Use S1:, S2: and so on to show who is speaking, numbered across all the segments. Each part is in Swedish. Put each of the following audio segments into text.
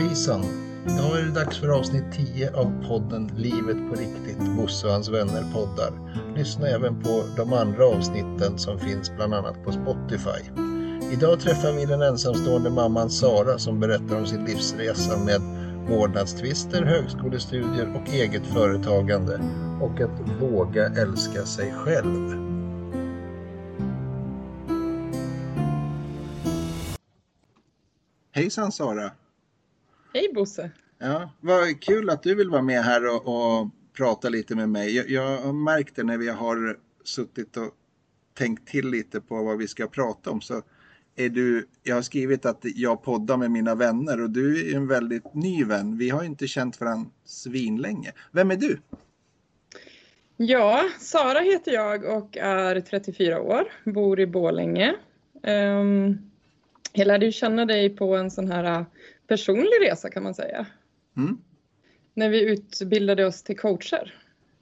S1: Hejsan! Idag är det dags för avsnitt 10 av podden Livet på riktigt, Bosse och hans vänner poddar. Lyssna även på de andra avsnitten som finns bland annat på Spotify. Idag träffar vi den ensamstående mamman Sara som berättar om sin livsresa med vårdnadstvister, högskolestudier och eget företagande och att våga älska sig själv. Hejsan Sara!
S2: Hej Bosse!
S1: Ja, vad kul att du vill vara med här och, och prata lite med mig. Jag, jag har märkt det när vi har suttit och tänkt till lite på vad vi ska prata om så är du, jag har skrivit att jag poddar med mina vänner och du är en väldigt ny vän. Vi har inte känt varandra svinlänge. Vem är du?
S2: Ja, Sara heter jag och är 34 år, bor i Bålänge. Um, jag lärde ju känna dig på en sån här personlig resa kan man säga.
S1: Mm.
S2: När vi utbildade oss till coacher.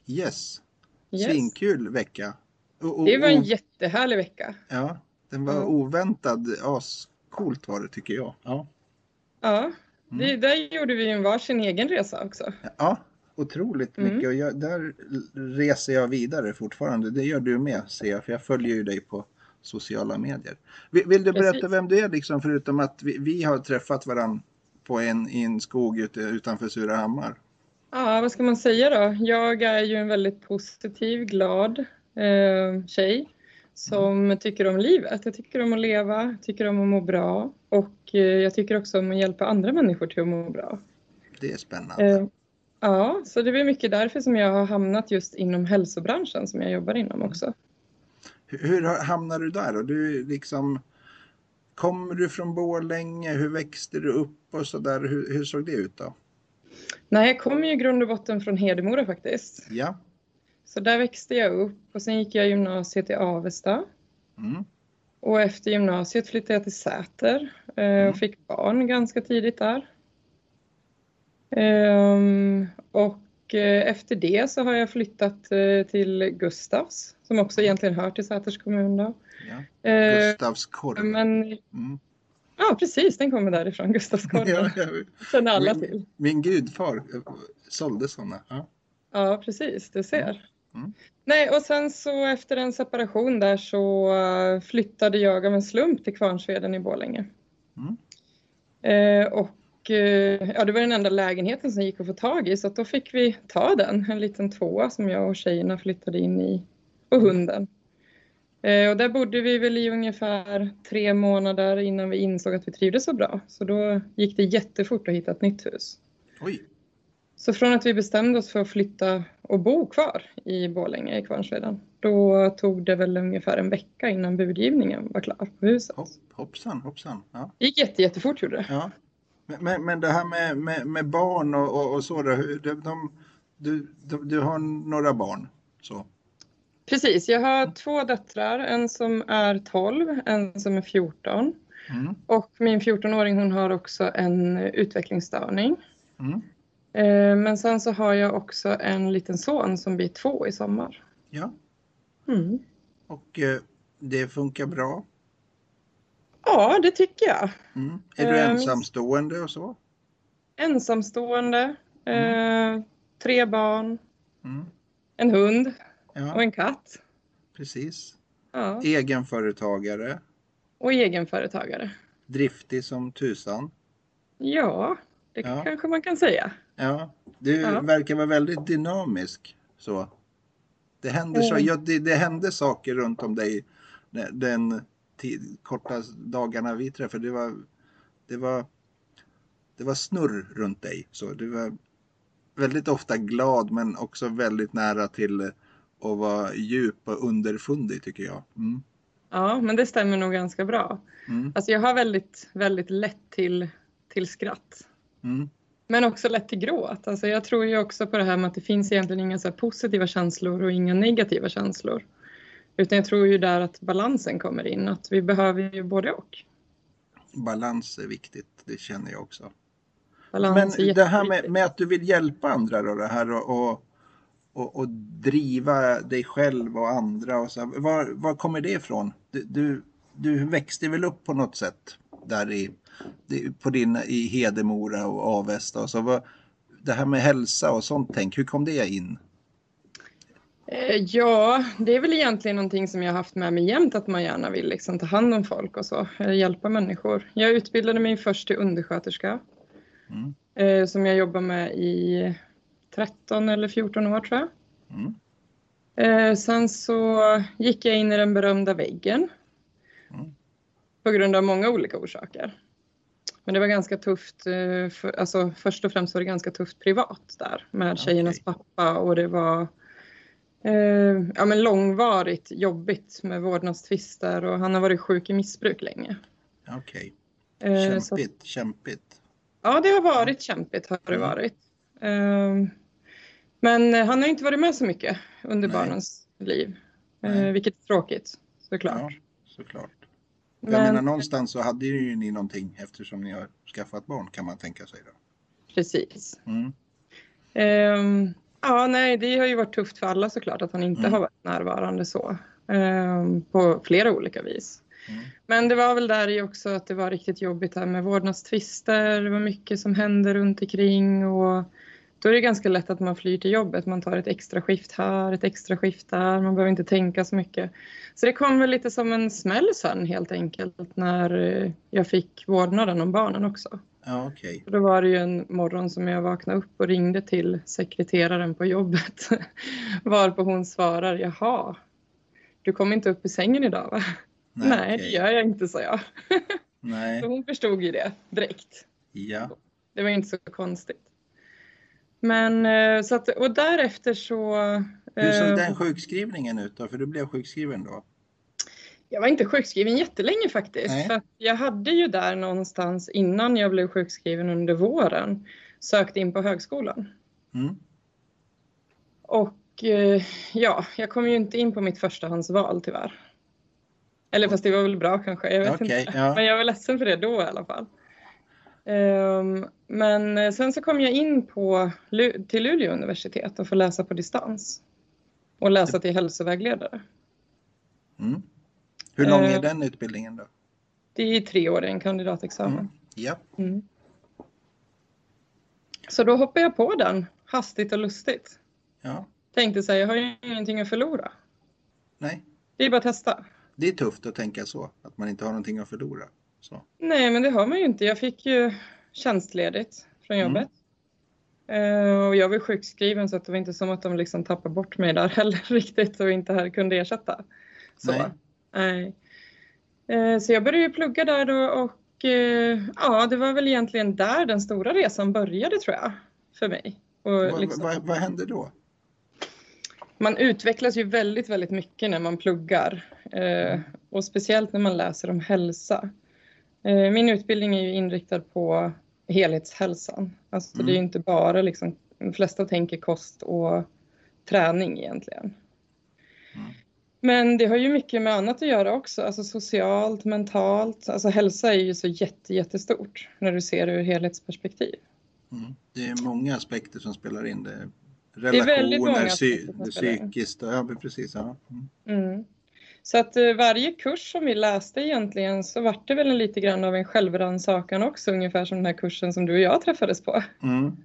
S1: Yes.
S2: Yes.
S1: Svinkul vecka. Och, och,
S2: Det var en jättehärlig vecka.
S1: Ja, den var
S2: Ja.
S1: oväntad. Ascoolt var det tycker jag. Ja.
S2: Ja,
S1: Mm.
S2: det, där gjorde vi en varsin egen resa också.
S1: Ja, otroligt
S2: Mm.
S1: mycket. Och jag, där reser jag vidare fortfarande. Det gör du med ser jag, för jag följer ju dig på sociala medier. Vill, vill du berätta
S2: Precis.
S1: vem du är, liksom, förutom att vi, vi har träffat varandra på en, i en skog ute, utanför Surahammar?
S2: Ja, vad ska man säga då? Jag är ju en väldigt positiv, glad eh, tjej som tycker om livet. Jag tycker om att leva, tycker om att må bra och eh, jag tycker också om att hjälpa andra människor till att må bra.
S1: Det är spännande.
S2: Eh, ja, så det är mycket därför som jag har hamnat just inom hälsobranschen som jag jobbar inom också.
S1: Hur, hamnar du där? Och du liksom, kommer du från Borlänge? Hur växte du upp och så där? Hur, hur såg det ut då?
S2: Nej, jag kommer ju i grund och botten från Hedemora faktiskt.
S1: Ja.
S2: Så där växte jag upp och sen gick jag gymnasiet i Avesta.
S1: Mm.
S2: Och efter gymnasiet flyttade jag till Säter eh, och fick barn ganska tidigt där. Ehm, och eh, efter det så har jag flyttat eh, till Gustavs som också egentligen hör till Säters kommun. Då.
S1: ja.
S2: Eh,
S1: Gustavs korv.
S2: men
S1: Mm.
S2: ja, precis, den kommer därifrån, Gustavskorven.
S1: Ja, ja.
S2: känner alla
S1: Min-
S2: till.
S1: Min gudfar sålde sådana. Ja.
S2: Ja, precis, du ser.
S1: Mm.
S2: Nej, och sen så efter en separation där så flyttade jag av en slump till Kvarnsveden i Borlänge.
S1: Mm.
S2: Eh, och ja, det var den enda lägenheten som gick att få tag i så då fick vi ta den, en liten tvåa som jag och tjejerna flyttade in i och hunden. Eh, och där bodde vi väl i ungefär tre månader innan vi insåg att vi trivdes så bra. Så då gick det jättefort att hitta ett nytt hus.
S1: Oj,
S2: Så från att vi bestämde oss för att flytta och bo kvar i Borlänge i Kvarnsveden, då tog det väl ungefär en vecka innan budgivningen var klar på huset.
S1: hopp, hoppsan, hoppsan. Ja.
S2: Det gick jätte, jättefort gjorde det.
S1: Ja. Men, men, det här med, med, med barn och, och, och så, de, de, du, de, du har några barn? Så.
S2: Precis, jag har två döttrar, en som är 12, en som är 14.
S1: Mm.
S2: Och min 14-åring hon har också en utvecklingsstörning.
S1: Mm.
S2: Eh, Men sen så har jag också en liten son som blir två i sommar.
S1: Ja,
S2: Mm.
S1: och eh, det funkar bra.
S2: Ja, det tycker jag.
S1: Mm. Är du
S2: Eh,
S1: ensamstående och så?
S2: Ensamstående, eh, tre barn,
S1: Mm.
S2: en hund och
S1: Ja,
S2: en katt.
S1: precis.
S2: Ja.
S1: Egenföretagare,
S2: Och egenföretagare.
S1: driftig som tusan.
S2: Ja, det
S1: Ja.
S2: kanske man kan säga.
S1: Ja, du verkar vara väldigt dynamisk. Så. Det, händer så,
S2: Mm.
S1: ja, det, det hände saker runt om dig den, korta dagarna vi träffade. Det var, det, var, det var snurr runt dig. Så du var väldigt ofta glad men också väldigt nära till att vara djup och underfundig tycker jag. Mm.
S2: Ja, men det stämmer nog ganska bra.
S1: Mm.
S2: Alltså jag har väldigt, väldigt lätt till, till skratt.
S1: Mm.
S2: Men också lätt till gråt. Alltså jag tror ju också på det här med att det finns egentligen inga så positiva känslor och inga negativa känslor. Utan jag tror ju där att balansen kommer in, att vi behöver ju både och.
S1: Balans är viktigt, det känner jag också.
S2: Balans
S1: Men det här med, med att du vill hjälpa andra då, det här och, och, och, och driva dig själv och andra och så, var, var kommer det ifrån? Du, du, du växte väl upp på något sätt? där i, på din, i Hedemora och Avesta. Och så vad, det här med hälsa och sånt tänk, hur kom det in?
S2: Eh, ja, det är väl egentligen någonting som jag haft med mig jämt, att man gärna vill liksom ta hand om folk och så, hjälpa människor. Jag utbildade mig först till undersköterska, mm. Eh, som jag jobbar med i 13 eller 14 år tror jag. Mm. Eh, sen så gick jag in i den berömda väggen. Mm. På grund av många olika orsaker. Men det var ganska tufft, för, alltså först och främst var det ganska tufft privat där med tjejernas okay. pappa och det var eh, ja, men långvarigt jobbigt med vårdnadstvister och han har varit sjuk i missbruk länge.
S1: Okej. Okay. Eh, kämpigt, så, kämpigt.
S2: Ja, det har varit kämpigt har det mm. varit. Eh, men han har inte varit med så mycket under Nej. barnens liv, eh, vilket är tråkigt såklart. Ja,
S1: såklart. Jag men, menar någonstans så hade ju ni någonting eftersom ni har skaffat barn kan man tänka sig då.
S2: Precis. Mm. Um, Ja, nej, det har ju varit tufft för alla såklart att han inte mm. har varit närvarande så eh, på flera olika vis. Mm. Men det var väl där i också att det var riktigt jobbigt här med vårdnadstvister. Det var mycket som hände runt omkring och då är det ganska lätt att man flyr till jobbet. Man tar ett extra skift här, ett extra skift där. Man behöver inte tänka så mycket. Så det kom väl lite som en smäll sen helt enkelt när jag fick vårdnaden om barnen också.
S1: Ja, okay.
S2: Då var det ju en morgon som jag vaknade upp och ringde till sekreteraren på jobbet. Varpå hon svarar, jaha, du kom inte upp i sängen idag va? Nej, Nej okay. det gör jag inte, sa jag.
S1: Nej.
S2: Så hon förstod ju det direkt.
S1: Ja.
S2: Det var inte så konstigt. Men eh, så att, och därefter så...
S1: Hur såg eh, den sjukskrivningen ut då? För du blev sjukskriven då?
S2: Jag var inte sjukskriven jättelänge faktiskt. För jag hade ju där någonstans innan jag blev sjukskriven under våren sökt in på högskolan. Mm. Och eh, ja, jag kom ju inte in på mitt förstahandsval tyvärr. Eller fast det var väl bra kanske, jag vet okay, inte. Ja. Men jag var ledsen för det då i alla fall. Um, men sen så kom jag in på, till Luleå universitet och får läsa på distans. Och läsa till hälsovägledare.
S1: Mm. Hur lång är eh, den utbildningen då?
S2: Det är tre år, en kandidatexamen. Mm.
S1: Ja. Mm.
S2: Så då hoppade jag på den, hastigt och lustigt.
S1: Ja.
S2: Tänkte säga, jag har ju ingenting att förlora.
S1: Nej.
S2: Det är bara att testa.
S1: Det är tufft att tänka så, att man inte har någonting att förlora. Så.
S2: Nej, men det har man ju inte. Jag fick ju tjänstledigt från mm. jobbet. Mm. och jag var sjukskriven så att det var inte som att de liksom tappade bort mig där heller riktigt och inte här kunde ersätta. Så. Nej. Nej. Eh, så jag började plugga där då och eh, ja, det var väl egentligen där den stora resan började tror jag för mig.
S1: Och vad, liksom, vad, vad hände då?
S2: Man utvecklas ju väldigt, väldigt mycket när man pluggar eh, och speciellt när man läser om hälsa. Min utbildning är ju inriktad på helhetshälsan. Alltså mm. det är ju inte bara liksom, de flesta tänker kost och träning egentligen. Mm. Men det har ju mycket med annat att göra också, alltså socialt, mentalt. Alltså hälsa är ju så jätte, jättestort när du ser det ur helhetsperspektiv.
S1: Mm. Det är många aspekter som spelar in. Det. Relationer, det psy psykiskt, ja precis. Ja.
S2: Mm. Mm. Så att uh, varje kurs som vi läste egentligen så vart det väl en lite grann av en självrannsakan också, ungefär som den här kursen som du och jag träffades på.
S1: Mm.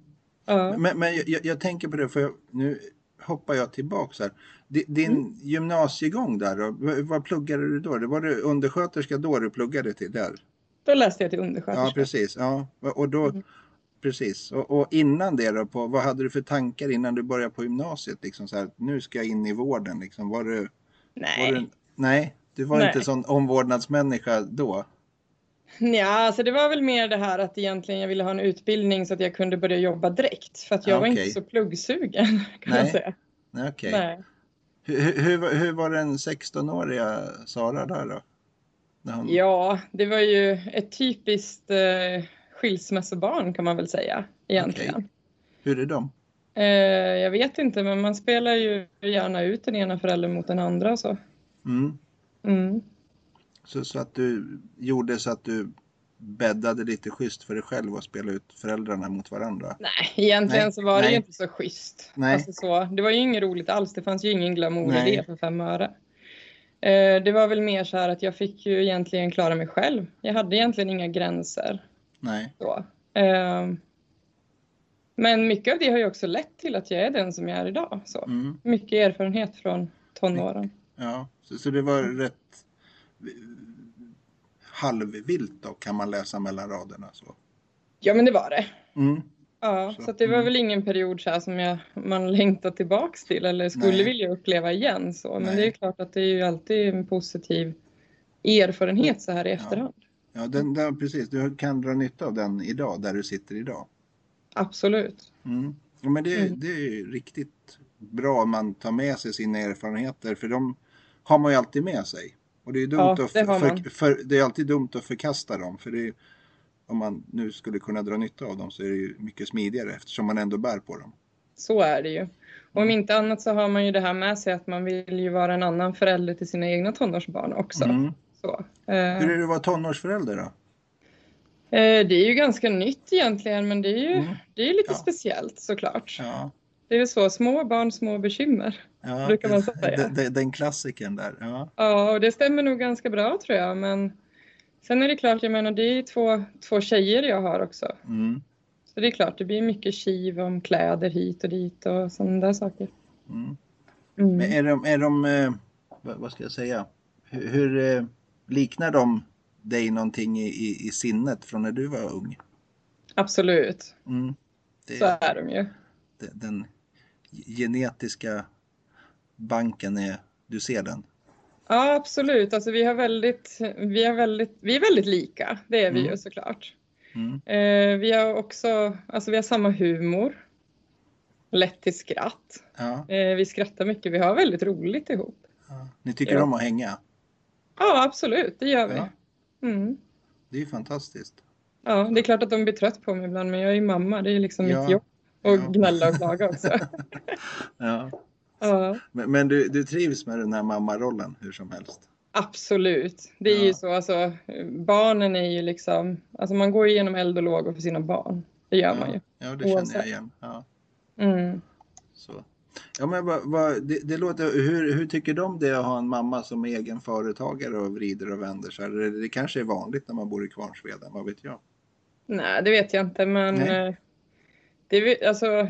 S1: Ja. Men, men jag, jag, tänker på det, för jag, nu hoppar jag tillbaks här. Din mm. gymnasiegång där vad pluggade du då? Det var du undersköterska då du pluggade till där?
S2: Då läste jag till undersköterska.
S1: Ja, precis. Ja, och då, mm. precis. Och, och, innan det då, på, vad hade du för tankar innan du började på gymnasiet? Liksom så här, nu ska jag in i vården. Liksom. Var du,
S2: nej.
S1: Var du, nej, du var nej. inte sån omvårdnadsmänniska då?
S2: Ja, alltså det var väl mer det här att egentligen jag ville ha en utbildning så att jag kunde börja jobba direkt. För att jag okay. var inte så pluggsugen kan
S1: Nej.
S2: man säga.
S1: Okay. Nej. Hur, hur, hur var den 16-åriga Sara där då?
S2: Hon... Ja, det var ju ett typiskt eh, skilsmässobarn kan man väl säga egentligen. Okay.
S1: Hur är de?
S2: Eh, jag vet inte, men man spelar ju gärna ut den ena föräldern mot den andra. Så.
S1: Mm.
S2: Mm.
S1: Så, så att du gjorde så att du bäddade lite schysst för dig själv och spela ut föräldrarna mot varandra?
S2: Nej, egentligen Nej. så var det ju inte så schysst.
S1: Nej.
S2: Alltså så, det var ju inget roligt alls. Det fanns ju ingen glamour i det för fem öre. Eh, det var väl mer så här att jag fick ju egentligen klara mig själv. Jag hade egentligen inga gränser.
S1: Nej.
S2: Så. Eh, men mycket av det har ju också lett till att jag är den som jag är idag. Så.
S1: Mm.
S2: Mycket erfarenhet från tonåren.
S1: Ja, så, så det var rätt halvvilt då kan man läsa mellan raderna så.
S2: Ja men det var det.
S1: Mm.
S2: Ja,
S1: Så,
S2: så, det var
S1: mm.
S2: väl ingen period så som jag, man längtar tillbaks till eller skulle
S1: Nej.
S2: vilja uppleva igen. Så. Men
S1: Nej.
S2: det är klart att det är ju alltid en positiv erfarenhet så här i efterhand.
S1: Ja, den, den, precis. Du kan dra nytta av den idag, där du sitter idag.
S2: Absolut.
S1: Mm. Ja, men det,
S2: Mm.
S1: det är ju riktigt bra om man tar med sig sina erfarenheter, för de har man ju alltid med sig. Och det är dumt
S2: Ja,
S1: att
S2: det
S1: för, för, det är alltid dumt att förkasta dem, för det är, om man nu skulle kunna dra nytta av dem så är det ju mycket smidigare eftersom man ändå bär på dem.
S2: Så är det ju. Och om inte annat så har man ju det här med sig att man vill ju vara en annan förälder till sina egna tonårsbarn också.
S1: Mm.
S2: Så.
S1: Hur
S2: Eh,
S1: är det att vara tonårsförälder då?
S2: eh, det är ju ganska nytt egentligen men det är ju,
S1: Mm.
S2: det är lite
S1: Ja.
S2: speciellt såklart.
S1: Ja,
S2: Det är väl så, små barn, små bekymmer.
S1: ja
S2: Brukar man säga.
S1: Den, den klassikern där. Ja.
S2: Ja, och det stämmer nog ganska bra tror jag. Men sen är det klart, jag menar det är två, två tjejer jag har också.
S1: Mm.
S2: Så det är klart, det blir mycket kiv om kläder hit och dit och sådana där saker.
S1: Mm.
S2: Mm.
S1: Men är de, är de eh, vad, vad ska jag säga, hur, hur eh, liknar de dig någonting i, i, i sinnet från när du var ung?
S2: Absolut,
S1: Mm. Det,
S2: så är de ju.
S1: Den genetiska banken är, du ser den?
S2: Ja, absolut. Alltså, vi, har väldigt, vi, har väldigt, vi är väldigt lika, det är vi
S1: Mm.
S2: ju såklart.
S1: Mm.
S2: Eh, vi har också, alltså vi har samma humor. Lätt till skratt.
S1: Ja.
S2: Eh, vi skrattar mycket, vi har väldigt roligt ihop.
S1: ja. Ni tycker
S2: Ja.
S1: om att hänga?
S2: Ja, absolut, det gör vi. Mm.
S1: Det är ju fantastiskt.
S2: Ja, det är klart att de blir trött på mig ibland, men jag är ju mamma. Det är liksom mitt jobb. Och
S1: Ja.
S2: gnälla och klaga också.
S1: Ja.
S2: ja,
S1: Men, men du, du trivs med den här mammarollen hur som helst?
S2: absolut. Det är
S1: Ja.
S2: ju så, alltså, barnen är ju liksom, alltså man går igenom eld och lågor för sina barn. Det gör man ju.
S1: Ja, ja det känner jag
S2: Oavsett.
S1: igen. Ja.
S2: Mm.
S1: Så. Ja, men vad, vad, det, det låter, hur, hur tycker de det att ha en mamma som är egen företagare och vrider och vänder sig? Det, det kanske är vanligt när man bor i Kvarnsveden, vad vet jag?
S2: Nej, det vet jag inte, men
S1: Nej.
S2: Det är, väl- alltså,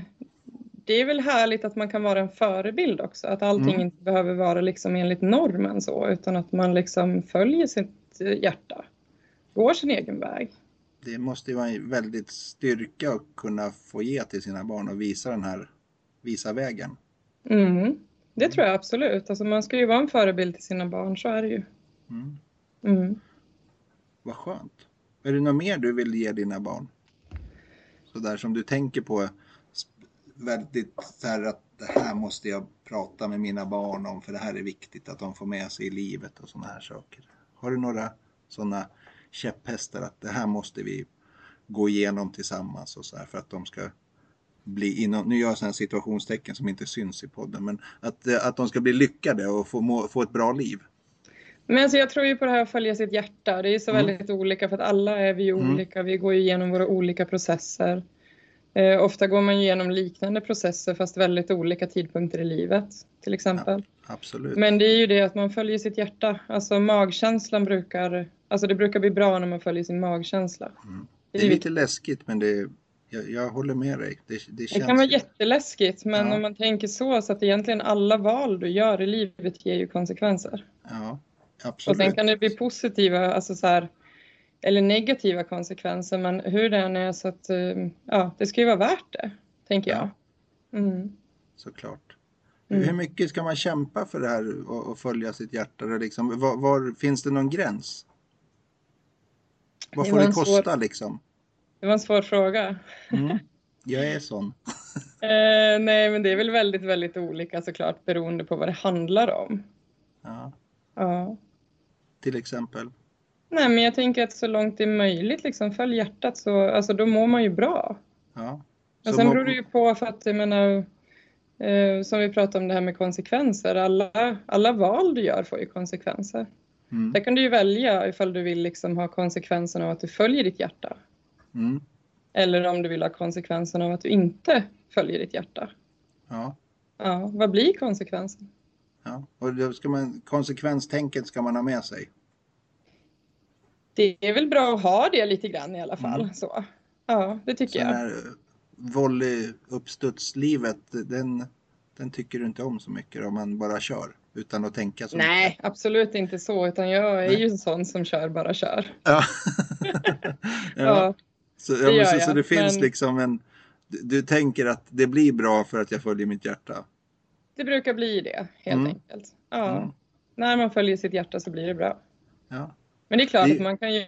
S2: det är väl härligt att man kan vara en förebild också. Att allting
S1: Mm.
S2: inte behöver vara liksom enligt normen så, utan att man liksom följer sitt hjärta. Går sin egen väg.
S1: Det måste ju vara en väldigt styrka att kunna få ge till sina barn och visa den här, visa vägen.
S2: Mm. Det tror jag absolut. Alltså man ska ju vara en förebild till sina barn, så är det ju.
S1: Mm.
S2: Mm.
S1: Vad skönt. Är det något mer du vill ge dina barn? Sådär som du tänker på väldigt så här att det här måste jag prata med mina barn om för det här är viktigt att de får med sig i livet och sådana här saker. Har du några sådana käpphästar att det här måste vi gå igenom tillsammans och så här för att de ska bli inom, nu gör jag sådana situationstecken som inte syns i podden, men att, att de ska bli lyckade och få, må, få ett bra liv.
S2: Men alltså jag tror ju på det här att följa sitt hjärta. Det är så
S1: Mm.
S2: väldigt olika för att alla är vi ju
S1: Mm.
S2: olika. Vi går ju igenom våra olika processer. Eh, ofta går man ju igenom liknande processer fast väldigt olika tidpunkter i livet till exempel.
S1: Absolut.
S2: Men det är ju det att man följer sitt hjärta. Alltså magkänslan brukar, alltså det brukar bli bra när man följer sin magkänsla.
S1: Mm.
S2: Det
S1: Det
S2: är
S1: lite läskigt men det, jag, jag håller med dig. Det, det,
S2: Det kan vara
S1: ju-
S2: jätteläskigt men
S1: Ja.
S2: om man tänker så så att egentligen alla val du gör i livet ger ju konsekvenser.
S1: Ja,
S2: Och
S1: absolut.
S2: sen kan det bli positiva, alltså så här, eller negativa konsekvenser, men hur det än är så att, eh, ja, det ska ju vara värt det, tänker jag. Mm.
S1: Såklart.
S2: Mm.
S1: Hur mycket ska man kämpa för det här och, och följa sitt hjärta? Och Liksom, var, var, finns det någon gräns? Vad
S2: Det
S1: får det
S2: en svår-
S1: kosta liksom?
S2: Det var en svår fråga.
S1: Mm. Jag är sån.
S2: Eh, nej, men det är väl väldigt, väldigt olika såklart beroende på vad det handlar om.
S1: Ja,
S2: Ja.
S1: till exempel.
S2: Nej, men jag tänker att så långt det är möjligt, liksom, följ hjärtat, så, alltså, då mår man ju bra.
S1: Ja.
S2: Sen beror det ju på för att jag menar, eh, som vi pratade om det här med konsekvenser, alla, alla val du gör får ju konsekvenser.
S1: Mm.
S2: Där kan du ju välja ifall du vill liksom ha konsekvensen av att du följer ditt hjärta.
S1: Mm.
S2: Eller om du vill ha konsekvensen av att du inte följer ditt hjärta.
S1: Ja.
S2: Ja, vad blir konsekvensen?
S1: Ja. Och då ska man, konsekvenstänket ska man ha med sig.
S2: Det är väl bra att ha det lite grann i alla fall.
S1: Mm.
S2: Så. Ja, det tycker
S1: Så
S2: jag.
S1: när volley-uppstudslivet, den, den tycker du inte om så mycket om man bara kör utan att tänka så
S2: Nej,
S1: mycket?
S2: absolut inte så, utan jag är
S1: Nej.
S2: ju en sån som kör bara kör.
S1: Ja. ja.
S2: Ja,
S1: Så, ja,
S2: det
S1: så, det finns
S2: men-
S1: liksom en... Du tänker att det blir bra för att jag följer mitt hjärta?
S2: Det brukar bli det helt
S1: Mm.
S2: enkelt. Ja.
S1: Mm.
S2: När man följer sitt hjärta så blir det bra.
S1: Ja.
S2: Men det är klart
S1: Det-
S2: att man kan ju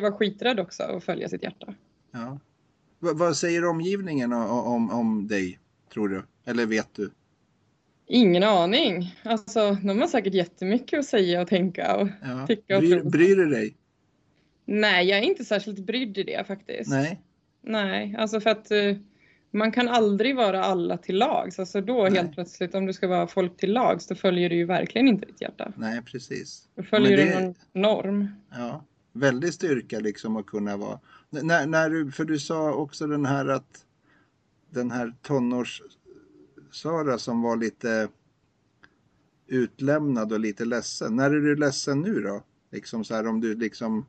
S2: vara skiträdd också och följa sitt hjärta.
S1: ja. Va, vad säger omgivningen om, om dig, tror du? Eller vet du?
S2: Ingen aning. Alltså, de har säkert jättemycket att säga och tänka. Och...
S1: Ja.
S2: Tycka och
S1: Bryr,
S2: tro.
S1: bryr du dig?
S2: Nej, jag är inte särskilt brydd i det faktiskt.
S1: Nej.
S2: Nej, alltså för att eh, man kan aldrig vara alla till lags. Alltså då
S1: Nej.
S2: helt plötsligt om du ska vara folk till lags då följer du ju verkligen inte ditt hjärta.
S1: Nej, precis.
S2: Då följer
S1: Men
S2: du
S1: det-
S2: någon norm.
S1: Ja, väldig styrka liksom att kunna vara. N- När, när du, för du sa också den här att den här tonårs-Sara som var lite utlämnad och lite ledsen. När är du ledsen nu då? Liksom så här om du liksom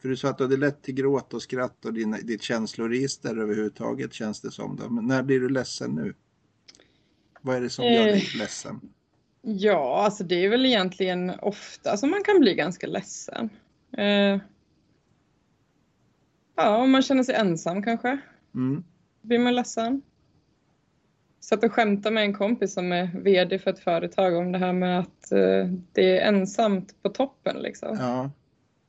S1: för du sa att du hade lätt till gråt och skratt och dina, ditt känsloregister överhuvudtaget känns det som. Då. Men när blir du ledsen nu? Vad är det som gör
S2: Eh.
S1: dig ledsen?
S2: Ja, alltså det är väl egentligen ofta som man kan bli ganska ledsen. Eh, ja, om man känner sig ensam kanske.
S1: Mm.
S2: blir man ledsen. Satt och skämtade med en kompis som är VD för ett företag om det här med att eh, det är ensamt på toppen liksom.
S1: Ja,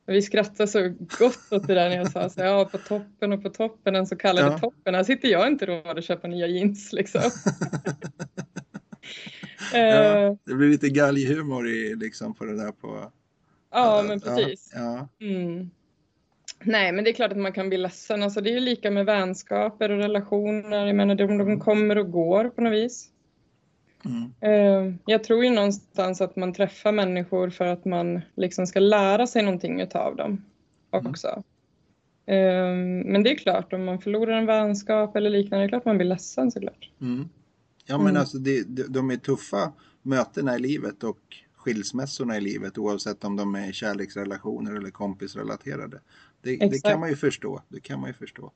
S2: Vi skrattade så gott åt det där när jag sa så här, ja på toppen och på toppen, den så kallade
S1: Ja.
S2: toppen. Här sitter jag inte råd att köpa nya jeans liksom.
S1: ja,
S2: Eh,
S1: det blir lite galghumor i, liksom på det där på...
S2: ja, men precis.
S1: Ja,
S2: Mm. Nej, men det är klart att man kan bli ledsen. Alltså, det är ju lika med vänskaper och relationer. Jag menar, de, de kommer och går på något vis.
S1: Mm.
S2: Eh, Jag tror ju någonstans att man träffar människor för att man liksom ska lära sig någonting utav dem också. Eh, Men det är klart, om man förlorar en vänskap eller liknande, det är klart man blir ledsen såklart.
S1: Mm. Ja, men
S2: Mm.
S1: alltså det, de, är tuffa mötena i livet och skilsmässorna i livet oavsett om de är kärleksrelationer eller kompisrelaterade. Det, det kan man ju förstå. Det kan man ju förstå.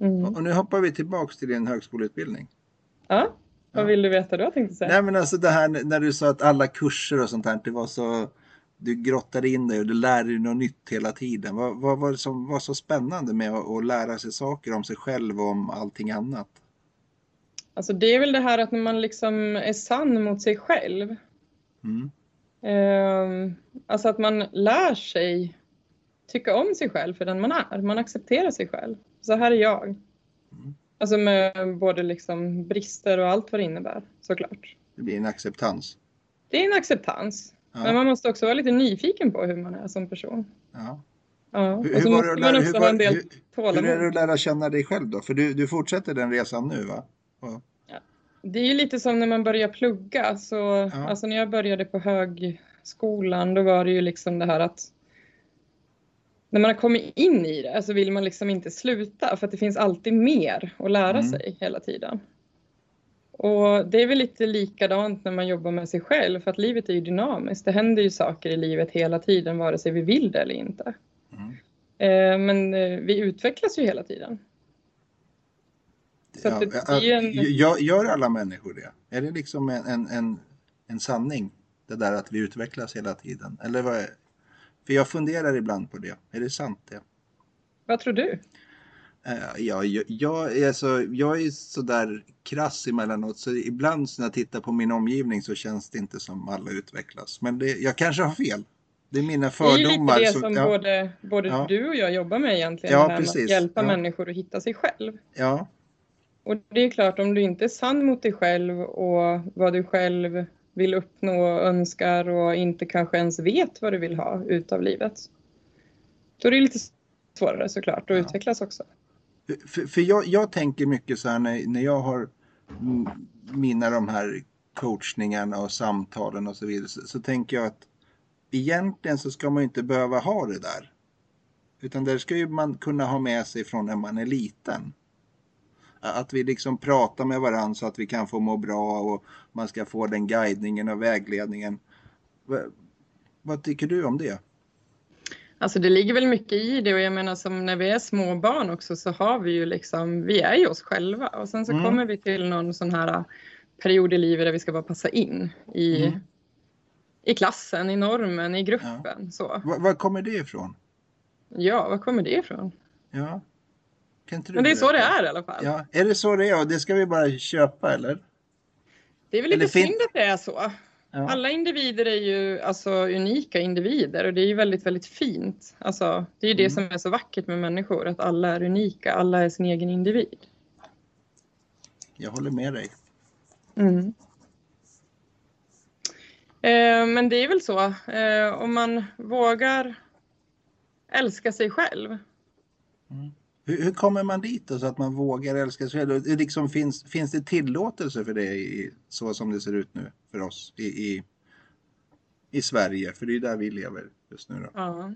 S2: Mm.
S1: Och nu hoppar vi tillbaks till din högskoleutbildning.
S2: Ja, vad vill du veta då tänkte jag säga?
S1: Nej men alltså det här när du sa att alla kurser och sånt här, det var så du grottade in dig och du lärde dig något nytt hela tiden. Vad, vad var det som var så spännande med att, att lära sig saker om sig själv och om allting annat?
S2: Alltså det är väl det här att när man liksom är sann mot sig själv.
S1: Mm.
S2: Eh, alltså att man lär sig tycka om sig själv för den man är. Man accepterar sig själv. Så här är jag.
S1: Mm.
S2: Alltså med både liksom brister och allt vad det innebär såklart.
S1: Det blir en acceptans.
S2: Det är en acceptans.
S1: Ja.
S2: Men man måste också vara lite nyfiken på hur man är som person.
S1: Ja.
S2: Ja.
S1: Hur,
S2: och så måste
S1: att
S2: man
S1: lära,
S2: också
S1: hur,
S2: ha en del
S1: hur, hur är det
S2: tålamod.
S1: att lära känna dig själv då? För du, du fortsätter den resan nu va? Och,
S2: Det är ju lite som när man börjar plugga. Så,
S1: Ja.
S2: alltså när jag började på högskolan då var det ju liksom det här att när man har kommit in i det så vill man liksom inte sluta för att det finns alltid mer att lära
S1: Mm.
S2: sig hela tiden. Och det är väl lite likadant när man jobbar med sig själv för att livet är ju dynamiskt. Det händer ju saker i livet hela tiden vare sig vi vill det eller inte.
S1: mm.
S2: Eh, Men eh, vi utvecklas ju hela tiden. Så att det- det är ju en-
S1: Gör, gör alla människor det? Är det liksom en, en, en, en sanning? Det där att vi utvecklas hela tiden? Eller vad är, för jag funderar ibland på det. Är det sant det?
S2: Vad tror du?
S1: Eh, Ja, jag, jag, är så, jag är sådär krass emellanåt så ibland när jag tittar på min omgivning så känns det inte som alla utvecklas. Men det, jag kanske har fel. Det är mina
S2: Det är ju
S1: fördomar.
S2: lite det som
S1: ja,
S2: både, både
S1: Ja.
S2: du och jag jobbar med egentligen.
S1: Ja,
S2: med
S1: precis.
S2: att hjälpa människor att hitta sig själv.
S1: ja,
S2: Och det är klart, om du inte är sann mot dig själv och vad du själv vill uppnå önskar och inte kanske ens vet vad du vill ha utav livet. Då är det lite svårare såklart att
S1: Ja.
S2: utvecklas också.
S1: För, för jag, jag tänker mycket så här när, när jag har mina de här coachningarna och samtalen och så vidare så, så tänker jag att egentligen så ska man inte behöva ha det där. Utan det ska ju man kunna ha med sig från när man är liten. Att vi liksom pratar med varandra så att vi kan få må bra och man ska få den guidningen och vägledningen. Vad, vad tycker du om det?
S2: Alltså det ligger väl mycket i det och jag menar som när vi är små barn också så har vi ju liksom, vi är ju oss själva och sen så mm. kommer vi till någon sån här period i livet där vi ska bara passa in i, mm. i klassen, i normen, i gruppen. Ja. Så.
S1: Var, kommer det ifrån?
S2: Ja, var kommer det ifrån?
S1: Ja.
S2: Men det är så det är i alla fall.
S1: Ja. Är det så det är och det ska vi bara köpa eller?
S2: Det är väl lite synd att det är så. Ja. Alla individer är ju alltså unika individer och det är ju väldigt, väldigt fint. Alltså, det är ju det mm. som är så vackert med människor, att alla är unika, alla är sin egen individ.
S1: Jag håller med dig.
S2: Mm. Eh, men det är väl så, eh, om man vågar älska sig själv.
S1: Mm. Hur, hur, kommer man dit då, så att man vågar älska sig själv? Liksom finns, finns det tillåtelse för det i, så som det ser ut nu för oss i, i, i Sverige? För det är där vi lever just nu. Då.
S2: Ja.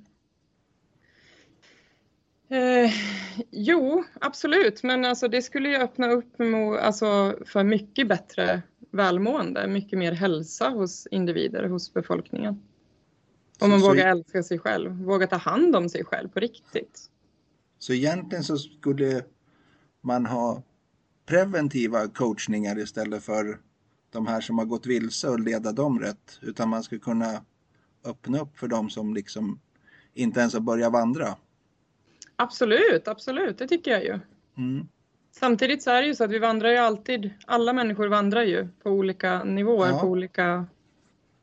S2: Eh, jo, absolut, men alltså det skulle ju öppna upp mot, alltså, för mycket bättre välmående, mycket mer hälsa hos individer, hos befolkningen. Om man så, vågar älska sig själv, vågar ta hand om sig själv på riktigt.
S1: Så egentligen så skulle man ha preventiva coachningar istället för de här som har gått vilse och leda dem rätt. Utan man ska kunna öppna upp för de som liksom inte ens har börjat vandra.
S2: Absolut, absolut, det tycker jag ju. Mm. Samtidigt så är det ju så att vi vandrar ju alltid, alla människor vandrar ju på olika nivåer, ja. på olika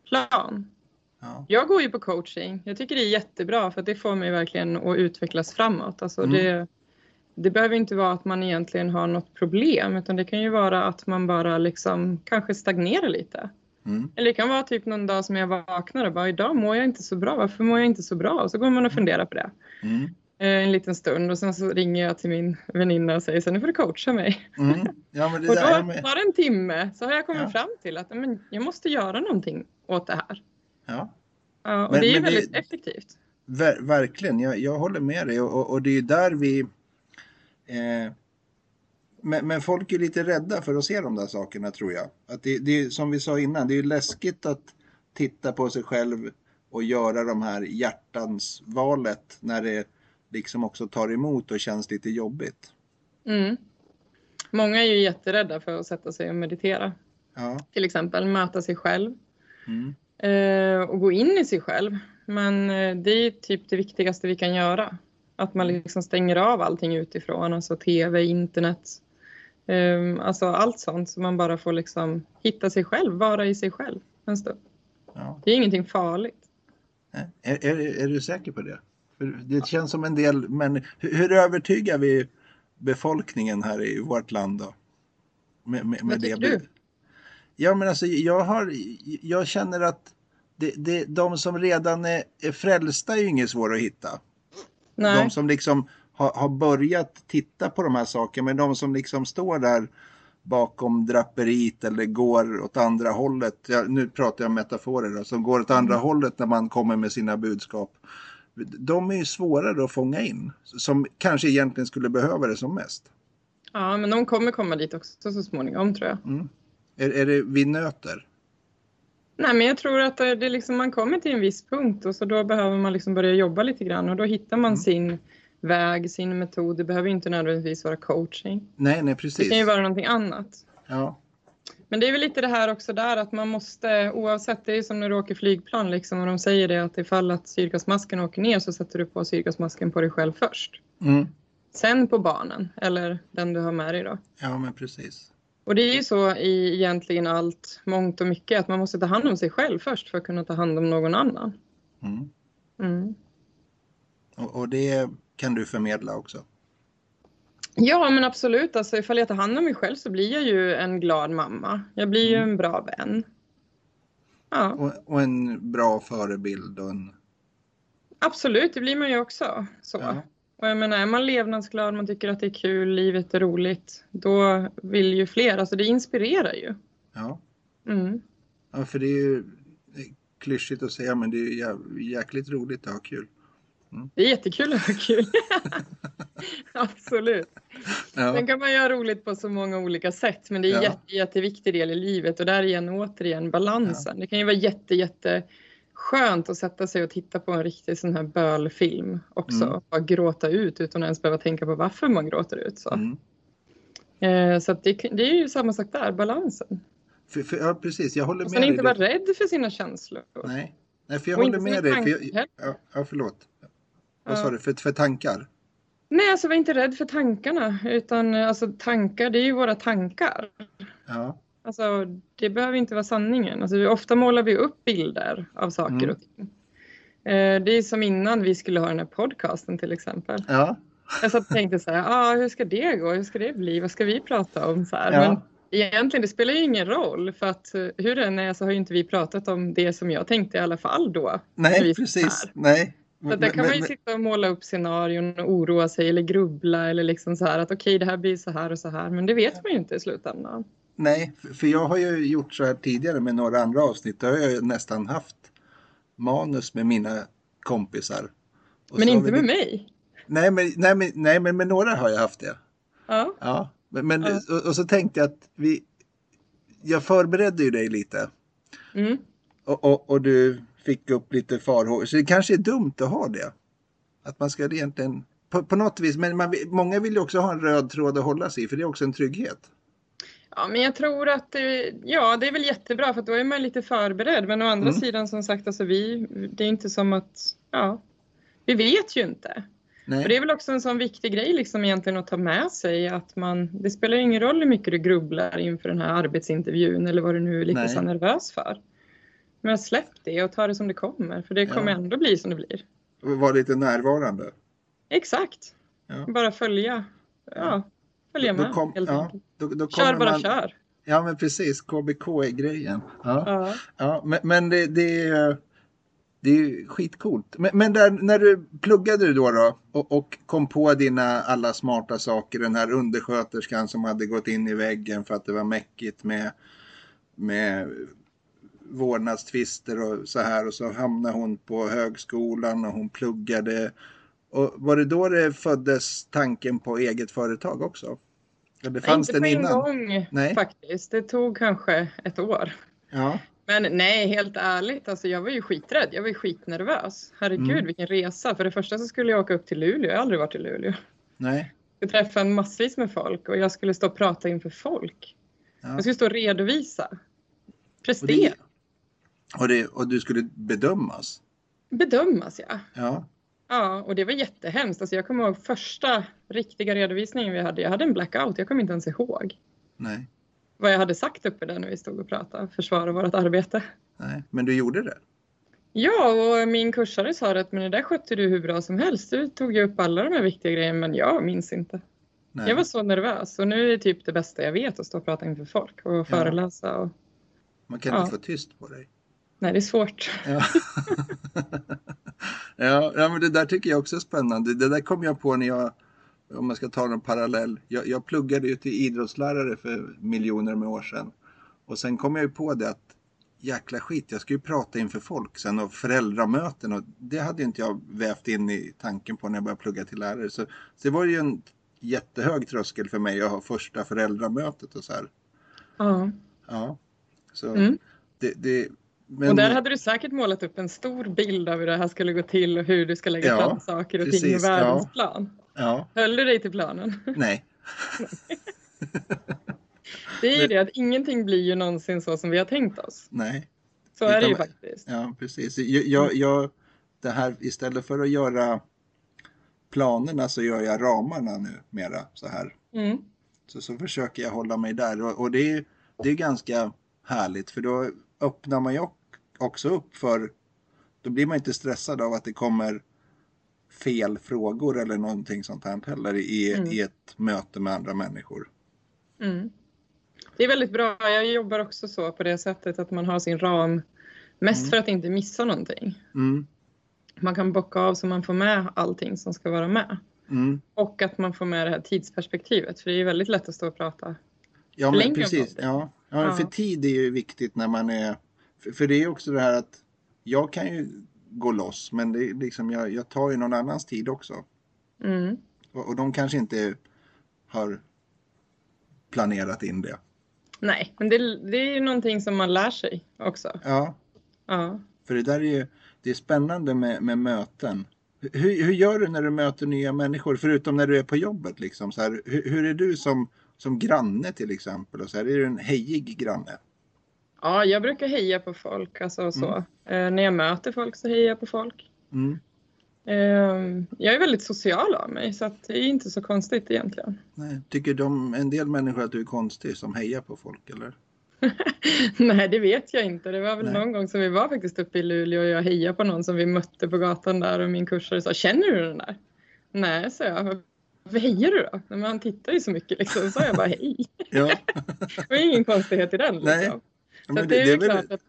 S2: plan. Ja. Jag går ju på coaching. Jag tycker det är jättebra för det får mig verkligen att utvecklas framåt. Alltså mm. det, det behöver inte vara att man egentligen har något problem utan det kan ju vara att man bara liksom kanske stagnerar lite. Mm. Eller det kan vara typ någon dag som jag vaknar och bara idag mår jag inte så bra. Varför mår jag inte så bra? Och så går man och funderar på det. Mm. Eh, en liten stund och sen så ringer jag till min väninna och säger så nu får du coacha mig. Mm. Ja, och då tar det en timme så har jag kommit ja. fram till att men, jag måste göra någonting åt det här.
S1: Ja.
S2: ja och men, det är ju väldigt det, effektivt.
S1: Ver, verkligen, jag, jag håller med dig och, och, och det är ju där vi eh, men, men, folk är lite rädda för att se de där sakerna tror jag. Att det, det är som vi sa innan, det är läskigt att titta på sig själv och göra de här hjärtans valet när det liksom också tar emot och känns lite jobbigt.
S2: Mm. Många är ju jätterädda för att sätta sig och meditera.
S1: Ja.
S2: Till exempel möta sig själv. Mm. Eh, och gå in i sig själv. Men eh, det är typ det viktigaste vi kan göra. Att man liksom stänger av allting utifrån, alltså tv, internet. Eh, alltså allt sånt så man bara får liksom hitta sig själv, vara i sig själv en stund. Ja. Det är ingenting farligt.
S1: Är, är, är du säker på det? Det känns som en del, men hur, hur övertygar vi befolkningen här i vårt land då?
S2: Med, med, med Vad tycker det? du?
S1: Ja men alltså jag har, jag känner att det, det, de som redan är, är frälsta är ju inget svårt att hitta. Nej. De som liksom har, har börjat titta på de här sakerna, men de som liksom står där bakom draperiet eller går åt andra hållet. Ja, nu pratar jag om metaforer då, som går åt andra mm. hållet när man kommer med sina budskap de är ju svårare att fånga in, som kanske egentligen skulle behöva det som mest.
S2: Ja, men de kommer komma dit också så småningom tror jag.
S1: Mm. Är, är det vi nöter?
S2: Nej, men jag tror att det liksom, man kommer till en viss punkt och så då behöver man liksom börja jobba lite grann och då hittar man mm. sin väg, sin metod. Det behöver inte nödvändigtvis vara coaching.
S1: Nej, nej, precis.
S2: Det kan ju vara någonting annat.
S1: Ja.
S2: Men det är väl lite det här också där att man måste oavsett, det är som när du åker flygplan liksom och de säger det att ifall att syrgasmasken åker ner så sätter du på syrgasmasken på dig själv först.
S1: Mm.
S2: Sen på barnen eller den du har med dig då.
S1: Ja men precis.
S2: Och det är ju så i egentligen allt, mångt och mycket, att man måste ta hand om sig själv först för att kunna ta hand om någon annan.
S1: Mm.
S2: Mm.
S1: Och, och det kan du förmedla också?
S2: Ja, men absolut. Alltså, ifall jag tar hand om mig själv så blir jag ju en glad mamma. Jag blir mm. ju en bra vän.
S1: Ja. Och, och, en bra förebild. Och en...
S2: Absolut, det blir man ju också. Så. Ja. Och jag menar, är man levnadsglad, man tycker att det är kul, livet är roligt, då vill ju fler. Alltså det inspirerar ju.
S1: Ja.
S2: Mm.
S1: Ja, för det är ju klyschigt att säga, men det är ju jäkligt roligt att ha kul.
S2: Mm. Det är jättekul att ha kul. Absolut. Sen
S1: Ja,
S2: kan man göra roligt på så många olika sätt, men det är en
S1: Ja.
S2: jätte, jätteviktig del i livet och där igen återigen balansen. Det kan ju vara jätte, jätte skönt att sätta sig och titta på en riktig sån här bölfilm också.
S1: Mm.
S2: Bara gråta ut utan att ens behöva tänka på varför man gråter ut. Så,
S1: mm.
S2: eh, så det, det är ju samma sak där, balansen.
S1: för, för, ja precis. Jag håller
S2: Och
S1: med
S2: sen inte vara rädd för sina känslor.
S1: Nej. Nej, för jag
S2: Och
S1: håller med dig. För jag, ja, ja, förlåt. Vad
S2: Ja.
S1: sa du? För, för tankar?
S2: Nej, alltså var inte rädd för tankarna, utan alltså tankar, det är ju våra tankar.
S1: Ja.
S2: Alltså, det behöver inte vara sanningen. Alltså, ofta målar vi upp bilder av saker
S1: Mm.
S2: och ting. Eh, Det är som innan vi skulle ha den här podcasten till exempel.
S1: Ja.
S2: Jag satt och tänkte så här, ah, hur ska det gå? Hur ska det bli? Vad ska vi prata om? Så här.
S1: Ja.
S2: Men egentligen, det spelar ju ingen roll för att eh, hur det än är så har ju inte vi pratat om det som jag tänkte i alla fall då.
S1: Nej, precis. Nej.
S2: Så där kan man ju sitta och måla upp scenarion och oroa sig eller grubbla eller liksom så här att okej, det här blir så här och så här, men det vet man ju inte i slutändan.
S1: Nej, för- jag har ju gjort så här tidigare med några andra avsnitt. Då har jag ju nästan haft manus med mina kompisar. Och
S2: Men inte med
S1: li-
S2: mig.
S1: Nej men, nej, men, nej, men med några har jag haft det.
S2: Ja.
S1: Ja. Men, men,
S2: Ja.
S1: Och, och så tänkte jag att vi... Jag förberedde ju dig lite.
S2: Mm.
S1: Och, och, och du fick upp lite farhågor. Så det kanske är dumt att ha det. Att man ska egentligen... På, på något vis. Men man, många vill ju också ha en röd tråd att hålla sig i. För det är också en trygghet.
S2: Ja, men jag tror att det, ja, det är väl jättebra för då är man lite förberedd. Men å andra
S1: Mm.
S2: sidan som sagt, alltså vi, det är inte som att, ja, vi vet ju inte.
S1: Nej.
S2: Och det är väl också en sån viktig grej liksom egentligen att ta med sig att man, det spelar ingen roll hur mycket du grubblar inför den här arbetsintervjun eller vad du nu är lite
S1: Nej.
S2: så nervös för. Men släpp det och ta det som det kommer, för det kommer
S1: Ja.
S2: ändå bli som det blir.
S1: Vara lite närvarande.
S2: Exakt.
S1: Ja.
S2: Bara följa, ja, följa
S1: Då
S2: med
S1: kom-
S2: helt
S1: ja. Då, då
S2: Kör bara
S1: man,
S2: kör.
S1: Ja men precis, KBK är grejen. Ja.
S2: Ja.
S1: Ja, men, men det, det, är- det är skitcoolt. Men, men där, när du pluggade då, då och, och kom på dina alla smarta saker, den här undersköterskan som hade gått in i väggen för att det var mäckigt med, med vårdnadstvister och så här och så hamnade hon på högskolan och hon pluggade. Och var det då det föddes tanken på eget företag också? Eller fanns
S2: inte
S1: den
S2: på en
S1: innan?
S2: gång
S1: Nej.
S2: faktiskt. Det tog kanske ett år.
S1: Ja,
S2: Men nej, helt ärligt, alltså jag var ju skiträdd. Jag var ju skitnervös. Herregud,
S1: Mm.
S2: vilken resa. För det första så skulle jag åka upp till Luleå. Jag har aldrig varit i Luleå.
S1: nej.
S2: Jag skulle träffa massvis med folk och jag skulle stå och prata inför folk.
S1: Ja.
S2: Jag skulle stå och redovisa.
S1: Och,
S2: Prestera.
S1: det, och, det, och du skulle bedömas?
S2: Bedömas, ja.
S1: Ja.
S2: Ja, och det var jättehemskt. Alltså jag kommer ihåg första riktiga redovisningen vi hade. Jag hade en blackout. Jag kommer inte ens ihåg
S1: Nej,
S2: vad jag hade sagt uppe där när vi stod och pratade. Försvara vårt arbete.
S1: nej, men du gjorde det?
S2: Ja, och min kursare sa att men det där skötte du hur bra som helst. Du tog ju upp alla de här viktiga grejerna, men jag minns inte.
S1: Nej.
S2: Jag var så nervös och nu är det typ det bästa jag vet att stå och prata inför folk och föreläsa. Och...
S1: Man kan
S2: Ja.
S1: inte få tyst på dig.
S2: Nej, det är svårt.
S1: Ja. ja, ja, men det där tycker jag också är spännande. Det där kom jag på när jag, om man ska ta en parallell, jag, jag pluggade ju till idrottslärare för miljoner med år sedan. Och sen kom jag ju på det att jäkla skit, jag ska ju prata inför folk sen och föräldramöten och det hade inte jag vävt in i tanken på när jag började plugga till lärare. Så, så det var ju en jättehög tröskel för mig att ha första föräldramötet och så här.
S2: Ja.
S1: Ja, så
S2: Mm.
S1: det, det men,
S2: Och där hade du säkert målat upp en stor bild av hur det här skulle gå till och hur du ska lägga
S1: Ja,
S2: fram saker och ting i
S1: precis,
S2: världens
S1: ja.
S2: plan.
S1: Ja,
S2: Höll du dig till planen?
S1: nej.
S2: Det är ju
S1: Men-
S2: det att ingenting blir ju någonsin så som vi har tänkt oss.
S1: Nej,
S2: Så är det ju faktiskt.
S1: ja precis. Jag, jag, det här, istället för att göra planerna så gör jag ramarna nu mera så här.
S2: Mm.
S1: Så, så försöker jag hålla mig där och, och det, är, det är ganska härligt för då öppnar man ju också upp för, då blir man inte stressad av att det kommer fel frågor eller någonting sånt här heller i,
S2: Mm.
S1: i ett möte med andra människor.
S2: Mm. Det är väldigt bra. Jag jobbar också så på det sättet att man har sin ram mest
S1: Mm.
S2: för att inte missa någonting.
S1: Mm,
S2: Man kan bocka av så man får med allting som ska vara med.
S1: mm.
S2: Och att man får med det här tidsperspektivet. För det är väldigt lätt att stå och prata.
S1: Ja, men precis. Ja, ja, för tid är ju viktigt när man är... För, för det är också det här att jag kan ju gå loss, men det är liksom, jag, jag tar ju någon annans tid också.
S2: Mm.
S1: Och, och de kanske inte har planerat in det.
S2: Nej, men det, det är ju någonting som man lär sig också.
S1: Ja,
S2: Ja.
S1: för det där är ju det är spännande med, med möten. Hur, hur gör du när du möter nya människor, förutom när du är på jobbet? Liksom, så här, hur, hur är du som, som granne till exempel? Och så här, är du en hejig granne?
S2: Ja, jag brukar heja på folk. Alltså, så. Eh, när jag möter folk så hejar jag på folk.
S1: Mm.
S2: Eh, jag är väldigt social av mig så det är inte så konstigt egentligen.
S1: Nej. Tycker de, en del människor att du är konstig som hejar på folk eller?
S2: Nej, det vet jag inte. Det var väl
S1: Nej.
S2: någon gång som vi var faktiskt uppe i Luleå och jag hejade på någon som vi mötte på gatan där och min kursare sa Känner du den där? Nej, sa jag. Varför hejar du då? Men han tittar ju så mycket liksom. Så jag bara hej.
S1: Ja,
S2: Det var ingen konstighet i den. Liksom.
S1: Nej,
S2: Så att det, är ju
S1: väl-
S2: klart att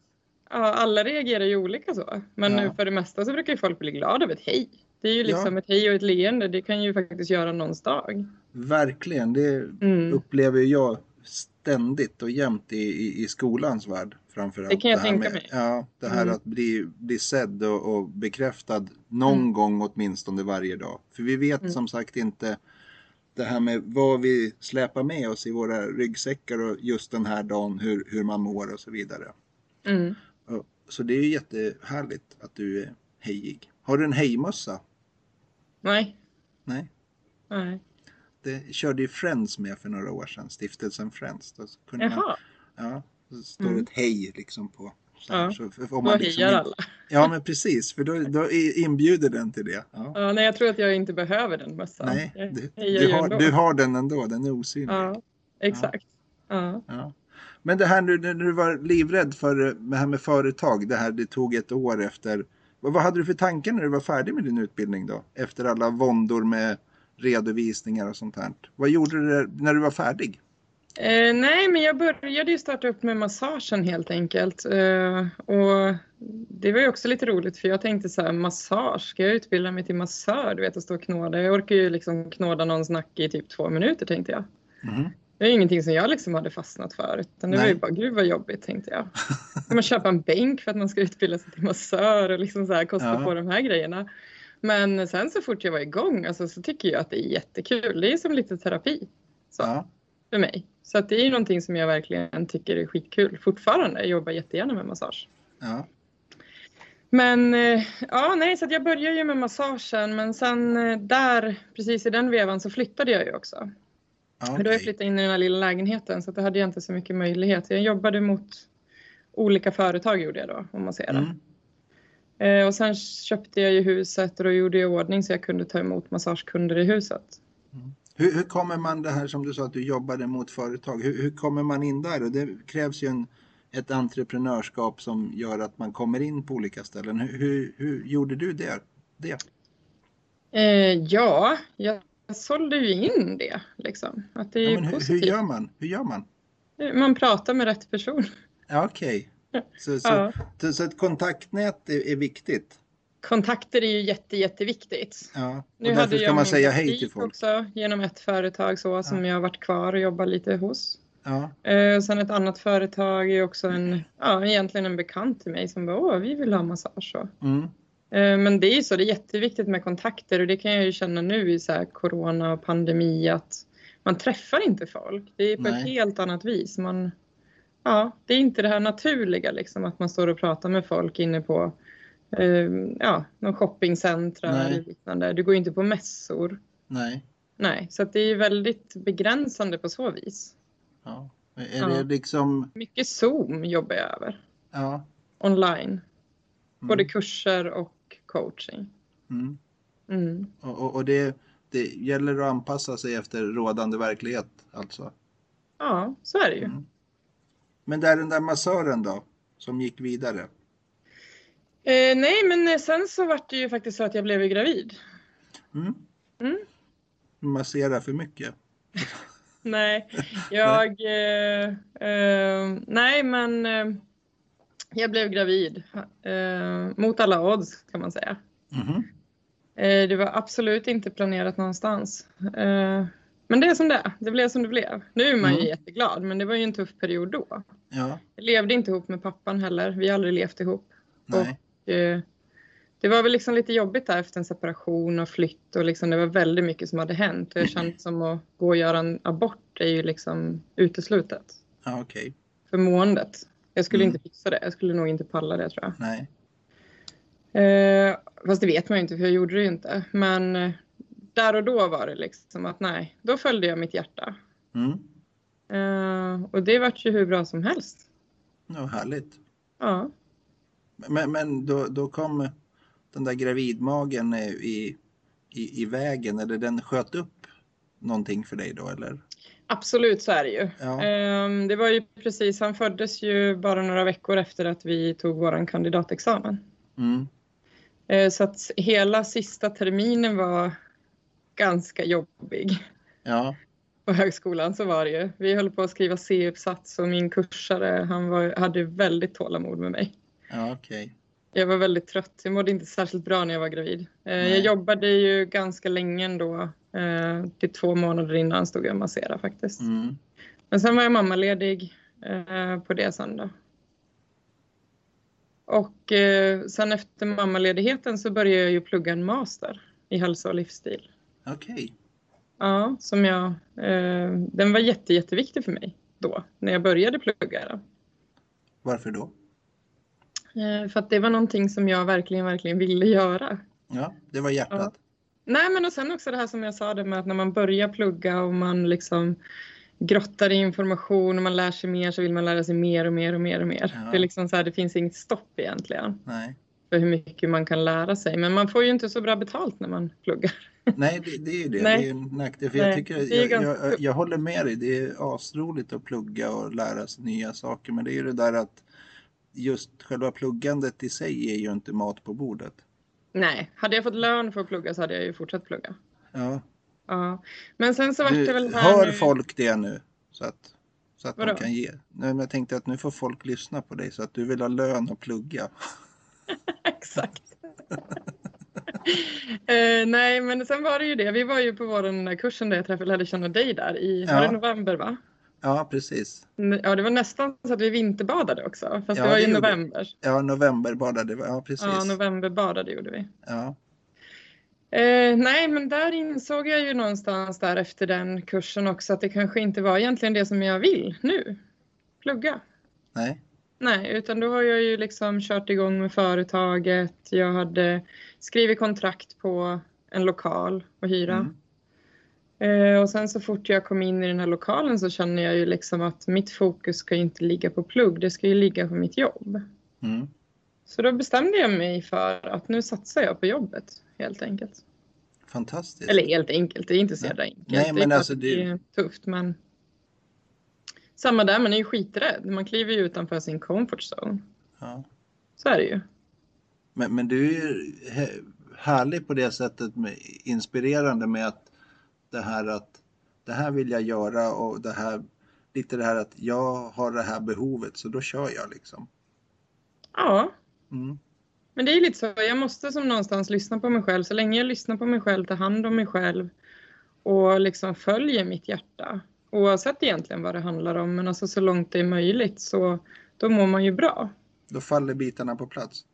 S2: ja, alla reagerar ju olika så. Men
S1: Ja.
S2: för det mesta så brukar ju folk bli glada av ett hej. Det är ju
S1: Ja.
S2: liksom ett hej och ett leende. Det kan ju faktiskt göra någons dag.
S1: Verkligen, det
S2: Mm.
S1: upplever jag ständigt och jämt i, i, i skolans värld. Framförallt.
S2: Det kan jag
S1: här
S2: tänka
S1: med,
S2: mig.
S1: Ja, det här
S2: Mm.
S1: att bli, bli sedd och, och bekräftad någon
S2: Mm.
S1: gång åtminstone varje dag. För vi vet
S2: Mm.
S1: som sagt inte det här med vad vi släpar med oss i våra ryggsäckar och just den här dagen hur, hur man mår och så vidare.
S2: Mm.
S1: Så det är ju jättehärligt att du är hejig. Har du en hejmössa?
S2: Nej.
S1: Nej.
S2: Nej.
S1: Det körde ju Friends med för några år sedan, stiftelsen Friends. Då kunde man,
S2: Jaha.
S1: ja, så står
S2: Mm.
S1: ett hej liksom på.
S2: Ja.
S1: så för- om
S2: Då
S1: man liksom
S2: hejar alla.
S1: Ja men precis, för då, då inbjuder den till det. Ja.
S2: Ja, nej, jag tror att jag inte behöver den mössan.
S1: Nej, du, du, har, du har den ändå, den är osynlig.
S2: Ja, exakt. Ja.
S1: Ja. Men det här nu när du var livrädd för eh, det här med företag, det här det tog ett år efter. Vad, vad hade du för tankar när du var färdig med din utbildning då? Efter alla våndor med redovisningar och sånt här. Vad gjorde du när du var färdig?
S2: Eh, nej, men jag började ju starta upp med massagen helt enkelt. Eh, och det var ju också lite roligt för jag tänkte så här, massage, ska jag utbilda mig till massör? Du vet att stå och knåda. Jag orkar ju liksom knåda någons nacke i typ två minuter tänkte jag.
S1: Mhm.
S2: Det är ingenting som jag liksom hade fastnat för. Utan det var
S1: Nej.
S2: ju bara, gud vad jobbigt tänkte jag. Ska man köpa en bänk för att man ska utbilda sig till massör och liksom så här, kosta
S1: Ja.
S2: på de här grejerna. Men sen så fort jag var igång alltså, så tycker jag att det är jättekul. Det är som lite terapi så,
S1: Ja.
S2: för mig. Så att det är ju någonting som jag verkligen tycker är skitkul fortfarande. Jag jobbar jättegärna med massage.
S1: Ja.
S2: Men eh, ja, nej, så jag började ju med massagen men sen eh, där, precis i den vevan så flyttade jag ju också. Men då jag flyttat in i den här lilla lägenheten så att då hade jag inte så mycket möjlighet. Jag jobbade mot olika företag gjorde jag då, om man ser det.
S1: Mm.
S2: Eh, och sen köpte jag ju huset och då gjorde jag i ordning så jag kunde ta emot massagekunder i huset.
S1: Hur, hur kommer man det här som du sa att du jobbade mot företag, hur, hur kommer man in där? Och det krävs ju en, ett entreprenörskap som gör att man kommer in på olika ställen. Hur, hur, gjorde du det? det?
S2: Eh, ja, jag sålde ju in det liksom. Att det är
S1: Ja, hur, hur gör man? Hur gör man?
S2: Man pratar med rätt person.
S1: Okej, så, så,
S2: Ja.
S1: så, så ett kontaktnät är, är viktigt.
S2: Kontakter är ju jätte, jätteviktigt.
S1: Ja.
S2: Nu
S1: därför
S2: hade
S1: ska
S2: jag
S1: man
S2: min
S1: säga hej till folk.
S2: också genom ett företag så som jag har varit kvar och jobbat lite hos.
S1: Ja,
S2: Eh, sen ett annat företag är också en, ja, egentligen en bekant till mig som bara, åh, vi vill ha massage. Så.
S1: mm.
S2: Eh, men det är ju så, det är jätteviktigt med kontakter och det kan jag ju känna nu i så här corona och pandemi att man träffar inte folk. Det är på
S1: Nej.
S2: ett helt annat vis. Man, ja, det är inte det här naturliga liksom att man står och pratar med folk inne på eh, ja, någon shoppingcentra
S1: Nej.
S2: eller liknande. Du går inte på mässor.
S1: Nej.
S2: Nej, så det är väldigt begränsande på så vis.
S1: Ja. Är
S2: Ja.
S1: det liksom...
S2: Mycket Zoom jobbar jag över.
S1: Ja.
S2: Online.
S1: Mm.
S2: Både kurser och coaching.
S1: Mm.
S2: Mm.
S1: Och, och, och det, det gäller att anpassa sig efter rådande verklighet alltså.
S2: Ja, så är det ju.
S1: Mm. Men där den där massören då, som gick vidare.
S2: Eh, nej, men sen så var det ju faktiskt så att jag blev ju gravid.
S1: Mm.
S2: Mm.
S1: Massera för mycket.
S2: Nej, jag... Eh, eh, nej, men eh, jag blev gravid. Eh, mot alla odds kan man säga. Eh, det var absolut inte planerat någonstans. Men det är som det är. Det blev som det blev. Nu är man ju
S1: Mm.
S2: jätteglad, men det var ju en tuff period då.
S1: Ja,
S2: Jag levde inte ihop med pappan heller. Vi har aldrig levt ihop.
S1: nej.
S2: Det var väl liksom lite jobbigt där efter en separation och flytt och liksom det var väldigt mycket som hade hänt och jag kände som att gå och göra en abort är ju liksom uteslutet.
S1: Ja, okej.
S2: För måendet. Jag skulle
S1: Mm.
S2: inte fixa det. Jag skulle nog inte palla det tror jag.
S1: Nej.
S2: Eh, fast det vet man ju inte för jag gjorde det ju inte. Men eh, där och då var det liksom att nej, då följde jag mitt hjärta.
S1: Mm.
S2: Eh, och det vart ju hur bra som helst.
S1: Ja, härligt.
S2: Ja.
S1: Men, men då, då kom den där gravidmagen i, i, i vägen, eller den sköt upp någonting för dig då, eller?
S2: Absolut så är det ju.
S1: Ja.
S2: Ehm, Det var ju precis, han föddes ju bara några veckor efter att vi tog våran kandidatexamen.
S1: Mm.
S2: Eh, Så att hela sista terminen var ganska jobbig.
S1: Ja,
S2: På högskolan så var det ju. Vi höll på att skriva C-uppsats och min kursare han var, hade väldigt tålamod med mig.
S1: Ja okej.
S2: Jag var väldigt trött. Jag mådde inte särskilt bra när jag var gravid. Eh,
S1: Nej.
S2: Jag jobbade ju ganska länge ändå. Eh, Till två månader innan stod jag och masserade faktiskt.
S1: Mm.
S2: Men sen var jag mammaledig eh, på det sen då. Och sen efter mammaledigheten så började jag ju plugga en master i hälsa och livsstil.
S1: Okej.
S2: Ja, som jag, den var jätte, jätteviktig för mig då, när jag började plugga den.
S1: Varför då?
S2: Eh, för att det var någonting som jag verkligen, verkligen ville göra.
S1: Ja, det var hjärtat.
S2: Nej, men och sen också det här som jag sa det med att när man börjar plugga och man liksom grottar i information och man lär sig mer så vill man lära sig mer och mer och mer och mer.
S1: Ja.
S2: Det är liksom så här, det finns inget stopp egentligen
S1: Nej,
S2: för hur mycket man kan lära sig. Men man får ju inte så bra betalt när man pluggar.
S1: Nej det, det är ju det.
S2: Nej.
S1: Det är ju en nackdel. För jag, tycker, jag,
S2: ganska-
S1: jag, jag håller med dig. Det är asroligt att plugga och lära sig nya saker. Men det är ju det där att just själva pluggandet i sig är ju inte mat på bordet.
S2: Nej, hade jag fått lön för att plugga så hade jag ju fortsatt plugga.
S1: Ja.
S2: Ja. Men sen så vart det väl här
S1: hör
S2: nu...
S1: folk det nu? Så att, så att de kan ge. Nej, men jag tänkte att nu får folk lyssna på dig så att du vill ha lön och plugga.
S2: Exakt. eh, nej, men sen var det ju det. Vi var ju på vår den där kursen där jag träffade, lärde känna dig där i,
S1: Ja.
S2: november va?
S1: Ja, precis.
S2: Ja, det var nästan så att vi vinterbadade också. Fast
S1: Ja,
S2: det var
S1: det
S2: ju
S1: gjorde
S2: november.
S1: Ja, november badade vi. Ja, precis.
S2: Ja, novemberbadade gjorde vi.
S1: Ja.
S2: Eh, nej, men där insåg jag ju någonstans där efter den kursen också att det kanske inte var egentligen det som jag vill nu. Plugga.
S1: Nej.
S2: Nej, utan då har jag ju liksom kört igång med företaget. Jag hade skrivit kontrakt på en lokal och hyra.
S1: Mm.
S2: Eh, och sen så fort jag kom in i den här lokalen så känner jag ju liksom att mitt fokus ska ju inte ligga på plugg, det ska ju ligga på mitt jobb.
S1: Mm.
S2: Så då bestämde jag mig för att nu satsar jag på jobbet helt enkelt.
S1: Fantastiskt.
S2: Eller helt enkelt, det är inte så jävla enkelt.
S1: Nej,
S2: det är
S1: men alltså det-
S2: är tufft men samma där, man är ju skiträdd. Man kliver ju utanför sin comfort zone.
S1: Ja.
S2: Så är det ju.
S1: Men, men du är ju härlig på det sättet, med, inspirerande med att det här att det här vill jag göra och det här, lite det här att jag har det här behovet så då kör jag liksom.
S2: Ja,
S1: Mm.
S2: Men det är lite så, jag måste som någonstans lyssna på mig själv. Så länge jag lyssnar på mig själv, tar hand om mig själv och liksom följer mitt hjärta. Oavsett egentligen vad det handlar om, men alltså så långt det är möjligt så då mår man ju bra.
S1: Då faller bitarna på plats.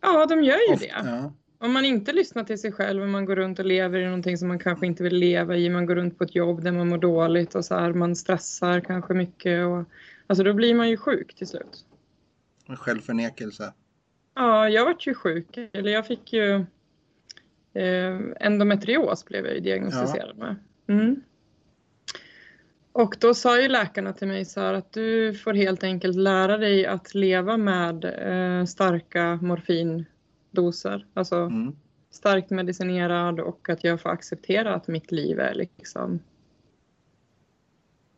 S2: Ja, de gör ju
S1: Ofta-
S2: det.
S1: Ja.
S2: Om man inte lyssnar till sig själv och man går runt och lever i någonting som man kanske inte vill leva i, man går runt på ett jobb där man mår dåligt och så här, man stressar kanske mycket och alltså då blir man ju sjuk till slut.
S1: Med självförnekelse.
S2: Ja, jag vart ju sjuk. Eller jag fick ju eh, endometrios blev jag ju diagnostiserad med. Mm. Och då sa ju läkarna till mig så här att du får helt enkelt lära dig att leva med eh, starka morfindoser. Alltså
S1: Mm.
S2: starkt medicinerad och att jag får acceptera att mitt liv är liksom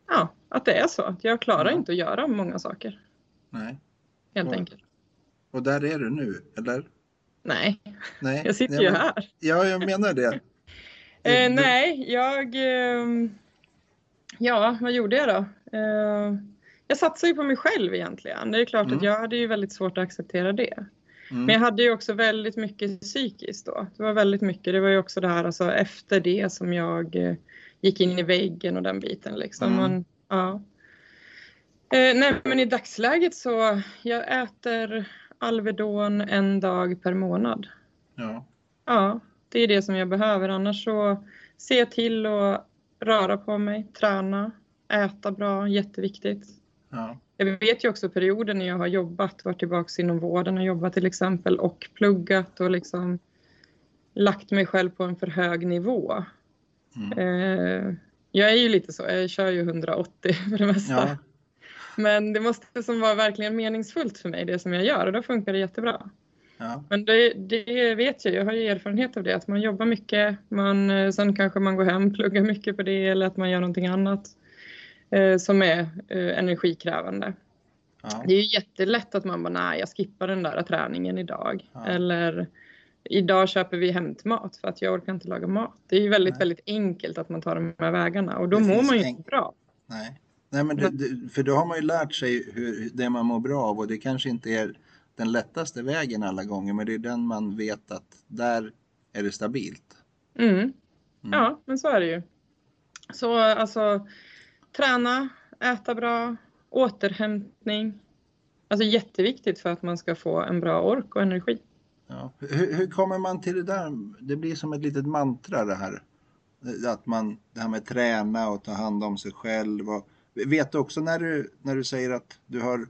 S2: Ja, att det är så. Jag klarar
S1: Ja.
S2: inte att göra många saker.
S1: Nej.
S2: Helt
S1: Ja.
S2: enkelt.
S1: Och där är du nu, eller?
S2: Nej,
S1: Nej.
S2: jag sitter
S1: Nej,
S2: ju
S1: men-
S2: här.
S1: Ja, jag menar det.
S2: Eh, nej, jag... ehm, ja, vad gjorde jag då? Eh, jag satsade ju på mig själv egentligen. Det är klart
S1: Mm.
S2: att jag hade ju väldigt svårt att acceptera det.
S1: Mm.
S2: Men jag hade ju också väldigt mycket psykiskt då. Det var väldigt mycket. Det var ju också det här alltså efter det som jag eh, gick in i väggen och den biten liksom.
S1: Mm.
S2: Man, ja. eh, nej, men i dagsläget så jag äter Alvedon en dag per månad.
S1: Ja.
S2: Ja, det är det som jag behöver. Annars så se till att röra på mig, träna, äta bra, jätteviktigt.
S1: Ja.
S2: Jag vet ju också perioder när jag har jobbat, varit tillbaka inom vården och jobbat till exempel och pluggat och liksom lagt mig själv på en för hög nivå.
S1: Mm.
S2: Eh, jag är ju lite så, jag kör ju 180 för det mesta.
S1: Ja.
S2: Men det måste som vara verkligen meningsfullt för mig, det som jag gör och då funkar det jättebra.
S1: Ja.
S2: Men det, det vet jag, jag har ju erfarenhet av det, att man jobbar mycket, man, eh, sen kanske man går hem, pluggar mycket på det eller att man gör någonting annat som är eh, energikrävande.
S1: Ja.
S2: Det är ju jättelätt att man bara, nej jag skippar den där träningen idag.
S1: Ja.
S2: Eller idag köper vi hämtmat för att jag orkar inte laga mat. Det är ju väldigt,
S1: Nej.
S2: väldigt enkelt att man tar de här vägarna och då
S1: Det
S2: mår man ju inte bra.
S1: Nej. Nej, men det, det, för då har man ju lärt sig hur, det man mår bra av och det kanske inte är den lättaste vägen alla gånger, men det är den man vet att där är det stabilt.
S2: Mm.
S1: Mm.
S2: Ja, men så är det ju. Så alltså träna, äta bra, återhämtning. Alltså jätteviktigt för att man ska få en bra ork och energi.
S1: Ja. Hur, hur kommer man till det där? Det blir som ett litet mantra det här. Att man, det här med träna och ta hand om sig själv. Och, vet du också när du, när du säger att du har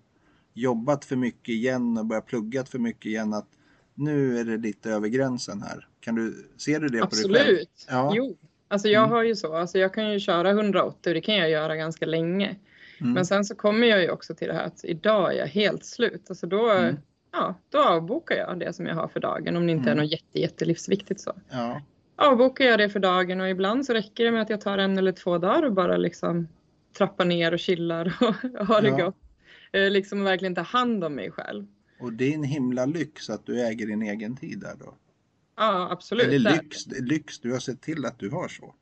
S1: jobbat för mycket igen och börjat plugga för mycket igen att nu är det lite över gränsen här. Kan du, ser du det på dig själv?
S2: Absolut.
S1: Ja.
S2: Jo, alltså jag
S1: Mm.
S2: har ju så. Alltså jag kan ju köra 180 och det kan jag göra ganska länge.
S1: Mm.
S2: Men sen så kommer jag ju också till det här att idag är jag helt slut. Alltså då,
S1: Mm.
S2: ja, då avbokar jag det som jag har för dagen om det inte
S1: Mm.
S2: är något jätte, jättelivsviktigt så.
S1: Ja.
S2: Avbokar jag det för dagen och ibland så räcker det med att jag tar en eller två dagar och bara liksom trappar ner och chillar och har det
S1: Ja.
S2: gott. Eh, Liksom verkligen ta hand om mig själv.
S1: Och det är en himla lyx att du äger din egen tid där då.
S2: Ja, absolut.
S1: Eller
S2: det är det.
S1: lyx, lyx, du har sett till att du har så.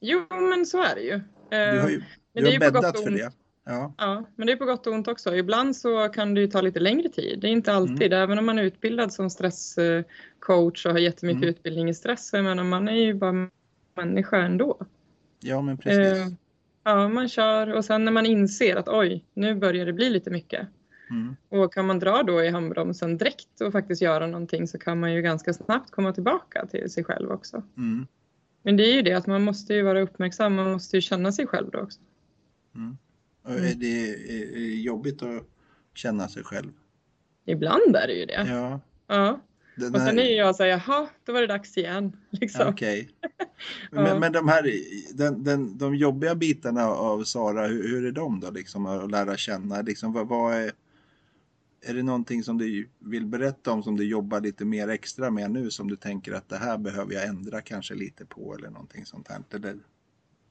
S2: Jo, men så är det ju.
S1: Du
S2: Eh,
S1: har ju
S2: men
S1: du har
S2: gott
S1: bäddat för det. Ja.
S2: Ja, men det är på gott och ont också. Ibland så kan det ju ta lite längre tid. Det är inte alltid, även om man är utbildad som stresscoach och har jättemycket
S1: Mm.
S2: utbildning i stress. Jag menar, man är ju bara människa ändå.
S1: ja, men precis.
S2: Eh, ja, man kör och sen när man inser att oj, nu börjar det bli lite mycket.
S1: Mm.
S2: Och kan man dra då i handbromsen direkt och faktiskt göra någonting så kan man ju ganska snabbt komma tillbaka till sig själv också.
S1: Mm.
S2: Men det är ju det att man måste ju vara uppmärksam, man måste ju känna sig själv då också.
S1: Mm. Och
S2: Mm.
S1: är det är jobbigt att känna sig själv?
S2: Ibland är det ju det.
S1: Ja.
S2: Ja.
S1: Den
S2: Och sen är jag så här, jaha, då var det dags igen. Liksom.
S1: Ja. Men, men de här, den, den, de jobbiga bitarna av Sara, hur, hur är de då liksom att lära känna? Liksom, vad, vad är, är det någonting som du vill berätta om som du jobbar lite mer extra med nu som du tänker att det här behöver jag ändra kanske lite på eller någonting sånt här? Eller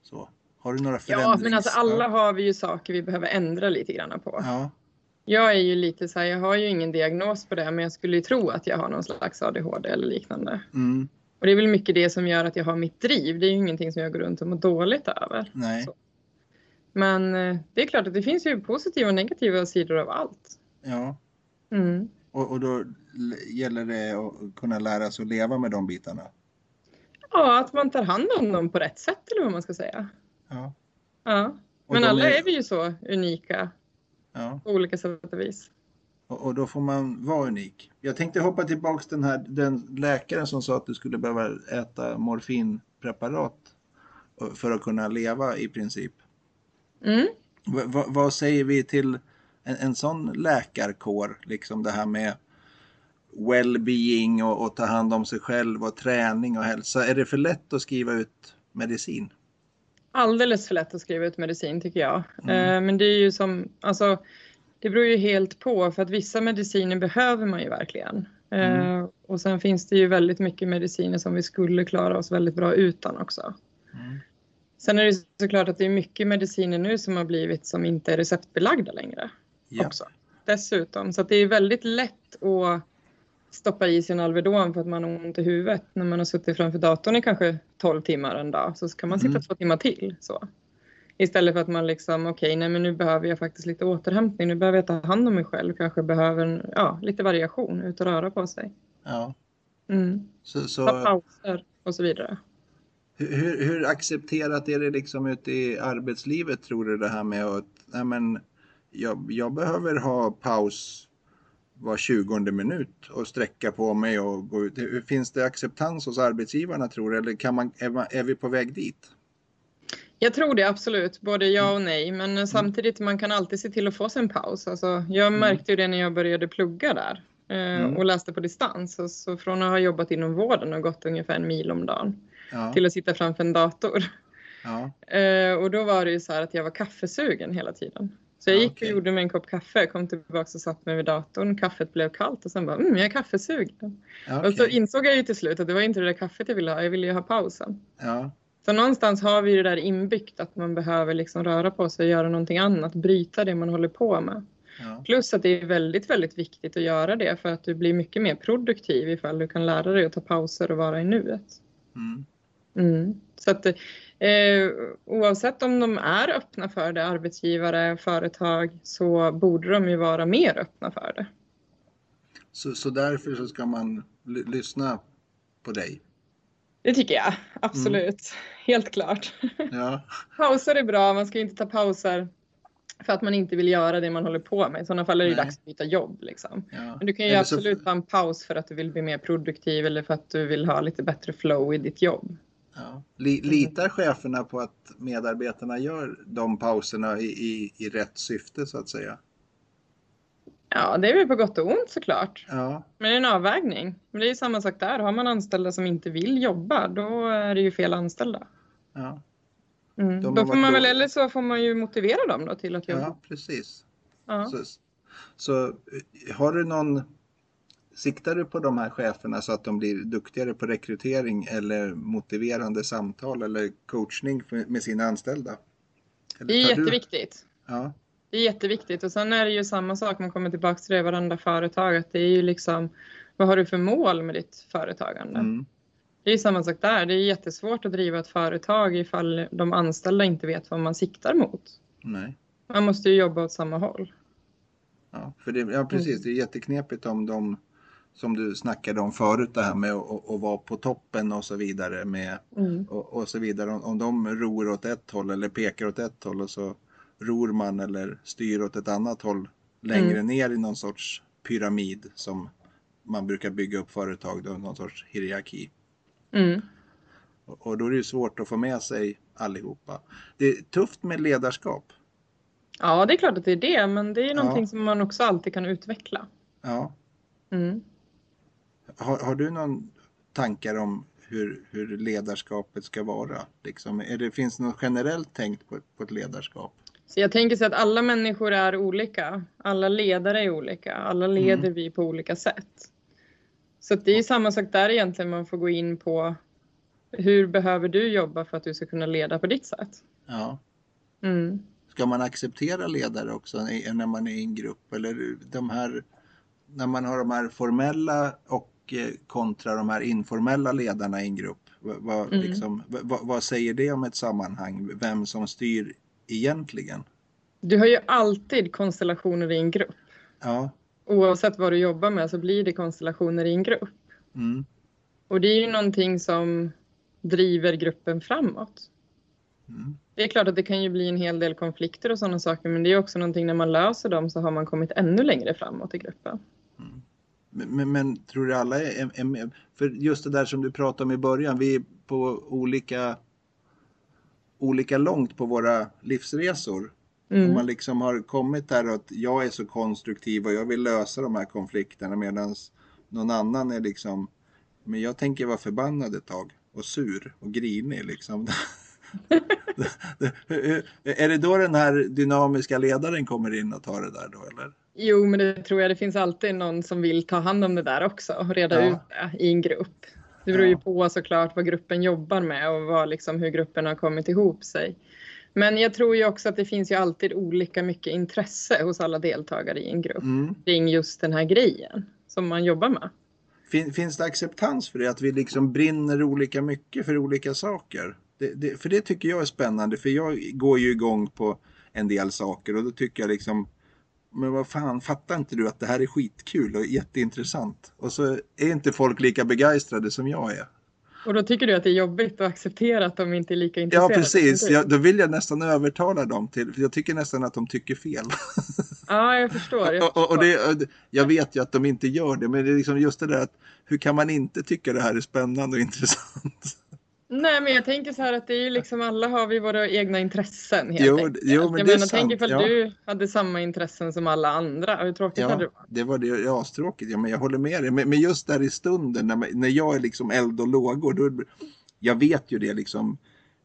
S1: så. Har du några
S2: Ja,
S1: förändrings...
S2: men alltså alla har vi ju saker vi behöver ändra lite grann på.
S1: Ja.
S2: Jag är ju lite så här, jag har ju ingen diagnos på det, men jag skulle ju tro att jag har någon slags ADHD eller liknande.
S1: Mm,
S2: Och det är väl mycket det som gör att jag har mitt driv. Det är ju ingenting som jag går runt och mår dåligt över.
S1: nej.
S2: Så. Men eh, det är klart att det finns ju positiva och negativa sidor av allt.
S1: Ja.
S2: Mm.
S1: Och, och då gäller det att kunna lära sig att leva med de bitarna.
S2: Ja, att man tar hand om dem på rätt sätt eller vad man ska säga.
S1: Ja.
S2: Ja. Men alla
S1: är-
S2: är vi ju så unika
S1: ja.
S2: på olika sätt och vis.
S1: Och, och då får man vara unik. Jag tänkte hoppa tillbaks den här den läkaren som sa att du skulle behöva äta morfinpreparat för att kunna leva i princip.
S2: Mm.
S1: Va, va, vad säger vi till en, en sån läkarkår? Liksom det här med well-being och, och ta hand om sig själv och träning och hälsa. Är det för lätt att skriva ut medicin?
S2: Alldeles för lätt att skriva ut medicin tycker jag.
S1: Mm.
S2: Eh, Men det är ju som, alltså, det beror ju helt på för att vissa mediciner behöver man ju verkligen. Eh,
S1: Mm.
S2: Och sen finns det ju väldigt mycket mediciner som vi skulle klara oss väldigt bra utan också.
S1: Mm.
S2: Sen är det såklart att det är mycket mediciner nu som har blivit som inte är receptbelagda längre
S1: Ja.
S2: också. Dessutom, så att det är väldigt lätt att stoppa i sig en Alvedon för att man har ont i huvudet när man har suttit framför datorn i kanske 12 timmar en dag. Så kan man sitta
S1: Mm.
S2: två timmar till. Så. Istället för att man liksom, okej, nej men nu behöver jag faktiskt lite återhämtning. Nu behöver jag ta hand om mig själv. Kanske behöver en, ja, lite variation, ut och röra på sig.
S1: Ja.
S2: Mm.
S1: Så,
S2: Ta
S1: så
S2: pauser och så vidare.
S1: hur, hur- hur accepterat är det liksom ute i arbetslivet tror du det här med att nej men, jag, jag behöver ha paus var 20 minut och sträcka på mig och gå ut. Finns det acceptans hos arbetsgivarna tror du eller kan man, är, vi på väg dit?
S2: Jag tror det absolut, både ja och nej. Men mm. samtidigt man kan alltid se till att få sig en paus. Alltså, jag mm. märkte ju det när jag började plugga där eh, mm. och läste på distans. Så, från att ha jobbat inom vården och gått ungefär en mil om dagen ja. till att sitta framför en dator. Ja. Eh, och då var det ju så här att jag var kaffesugen hela tiden. Så jag gick okay. och gjorde mig en kopp kaffe, kom tillbaka och satt mig vid datorn. Kaffet blev kallt och sen bara, mm, jag är kaffesugen. Okay. Och så insåg jag ju till slut att det var inte det där kaffet jag ville ha, jag ville ju ha pausen. Ja. Så någonstans har vi det där inbyggt att man behöver liksom röra på sig och göra någonting annat, bryta det man håller på med. Ja. Plus att det är väldigt, väldigt viktigt att göra det för att du blir mycket mer produktiv ifall du kan lära dig att ta pauser och vara i nuet. Mm. Mm. Så att eh, oavsett om de är öppna för det, arbetsgivare, företag, så borde de ju vara mer öppna för det.
S1: Så, så därför så ska man lyssna på dig?
S2: Det tycker jag, absolut. Mm. Helt klart. Ja. pauser är bra, man ska inte ta pauser för att man inte vill göra det man håller på med. I sådana fall är det Nej. dags att byta jobb. Liksom. Ja. Men du kan ju absolut så... ta en paus för att du vill bli mer produktiv eller för att du vill ha lite bättre flow i ditt jobb.
S1: Ja. Litar cheferna på att medarbetarna gör de pauserna i, i, i rätt syfte så att säga?
S2: Ja, det är väl på gott och ont såklart. Ja. Men det är en avvägning. Men det är ju samma sak där. Har man anställda som inte vill jobba, då är det ju fel anställda. Ja. Mm. Då får man väl, eller så får man ju motivera dem då till att jobba.
S1: Ja, precis. Ja. Så, så har du någon, siktar du på de här cheferna så att de blir duktigare på rekrytering eller motiverande samtal eller coachning med sina anställda?
S2: Eller det är jätteviktigt. Du... Ja. Det är jätteviktigt och sen är det ju samma sak, man kommer tillbaka till det i varenda företag, att det är ju liksom vad har du för mål med ditt företagande? Mm. Det är samma sak där, det är jättesvårt att driva ett företag ifall de anställda inte vet vad man siktar mot. Nej. Man måste ju jobba åt samma håll.
S1: Ja, för det, ja precis, mm. det är jätteknepigt om de som du snackade om förut det här med att, vara på toppen och så vidare med mm. och, och, så vidare. Om, om de ror åt ett håll eller pekar åt ett håll och så ror man eller styr åt ett annat håll längre mm. ner i någon sorts pyramid som man brukar bygga upp företag, då, någon sorts hierarki. Mm. Och, och då är det svårt att få med sig allihopa. Det är tufft med ledarskap.
S2: Ja, det är klart att det är det, men det är någonting ja. som man också alltid kan utveckla. Ja.
S1: Mm. Har, har, du någon tankar om hur, hur ledarskapet ska vara? Liksom, är det, finns det något generellt tänkt på, på ett ledarskap?
S2: Så jag tänker så att alla människor är olika. Alla ledare är olika. Alla leder mm. vi på olika sätt. Så det är samma sak där egentligen. Man får gå in på hur behöver du jobba för att du ska kunna leda på ditt sätt? Ja.
S1: Mm. Ska man acceptera ledare också när man är i en grupp? Eller de här, när man har de här formella och eh, kontra de här informella ledarna i en grupp. Vad, mm. liksom, vad, vad säger det om ett sammanhang? Vem som styr egentligen?
S2: Du har ju alltid konstellationer i en grupp. Ja. Oavsett vad du jobbar med så blir det konstellationer i en grupp. Mm. Och det är ju någonting som driver gruppen framåt. Mm. Det är klart att det kan ju bli en hel del konflikter och sådana saker men det är också någonting när man löser dem så har man kommit ännu längre framåt i gruppen.
S1: Men, men, tror du alla är, är med? För just det där som du pratade om i början, vi är på olika olika långt på våra livsresor. Mm. Om man liksom har kommit där att jag är så konstruktiv och jag vill lösa de här konflikterna medan någon annan är liksom, men jag tänker vara förbannad ett tag och sur och grinig liksom. är det då den här dynamiska ledaren kommer in och tar det där då eller?
S2: Jo, men det tror jag. Det finns alltid någon som vill ta hand om det där också och reda ja. ut det i en grupp. Det beror ju på såklart vad gruppen jobbar med och vad, liksom, hur gruppen har kommit ihop sig. Men jag tror ju också att det finns ju alltid olika mycket intresse hos alla deltagare i en grupp mm. kring just den här grejen som man jobbar med.
S1: Fin, finns det acceptans för det, att vi liksom brinner olika mycket för olika saker? Det, det, för det tycker jag är spännande, för jag går ju igång på en del saker och då tycker jag liksom men vad fan, fattar inte du att det här är skitkul och jätteintressant? Och så är inte folk lika begeistrade som jag är.
S2: Och då tycker du att det är jobbigt att acceptera att de inte är lika intresserade?
S1: Ja, precis. Ja, då vill jag nästan övertala dem till, för jag tycker nästan att de tycker fel.
S2: Ja, jag förstår. Jag,
S1: Och, och, och
S2: förstår.
S1: det, jag vet ju att de inte gör det, men det är liksom just det där att hur kan man inte tycka det här är spännande och intressant?
S2: Nej, men jag tänker så här att det är ju liksom alla har vi våra egna intressen helt
S1: Jo,
S2: enkelt.
S1: jo, men
S2: jag
S1: det är
S2: menar, tänk
S1: sant,
S2: ifall
S1: ja.
S2: du hade samma intressen som alla andra. Hur tråkigt hade det
S1: Ja,
S2: varit?
S1: det var det ja, astråkigt. Ja, men jag håller med dig. Men, men just där i stunden när, man- när jag är liksom eld och lågor, då, jag vet ju det liksom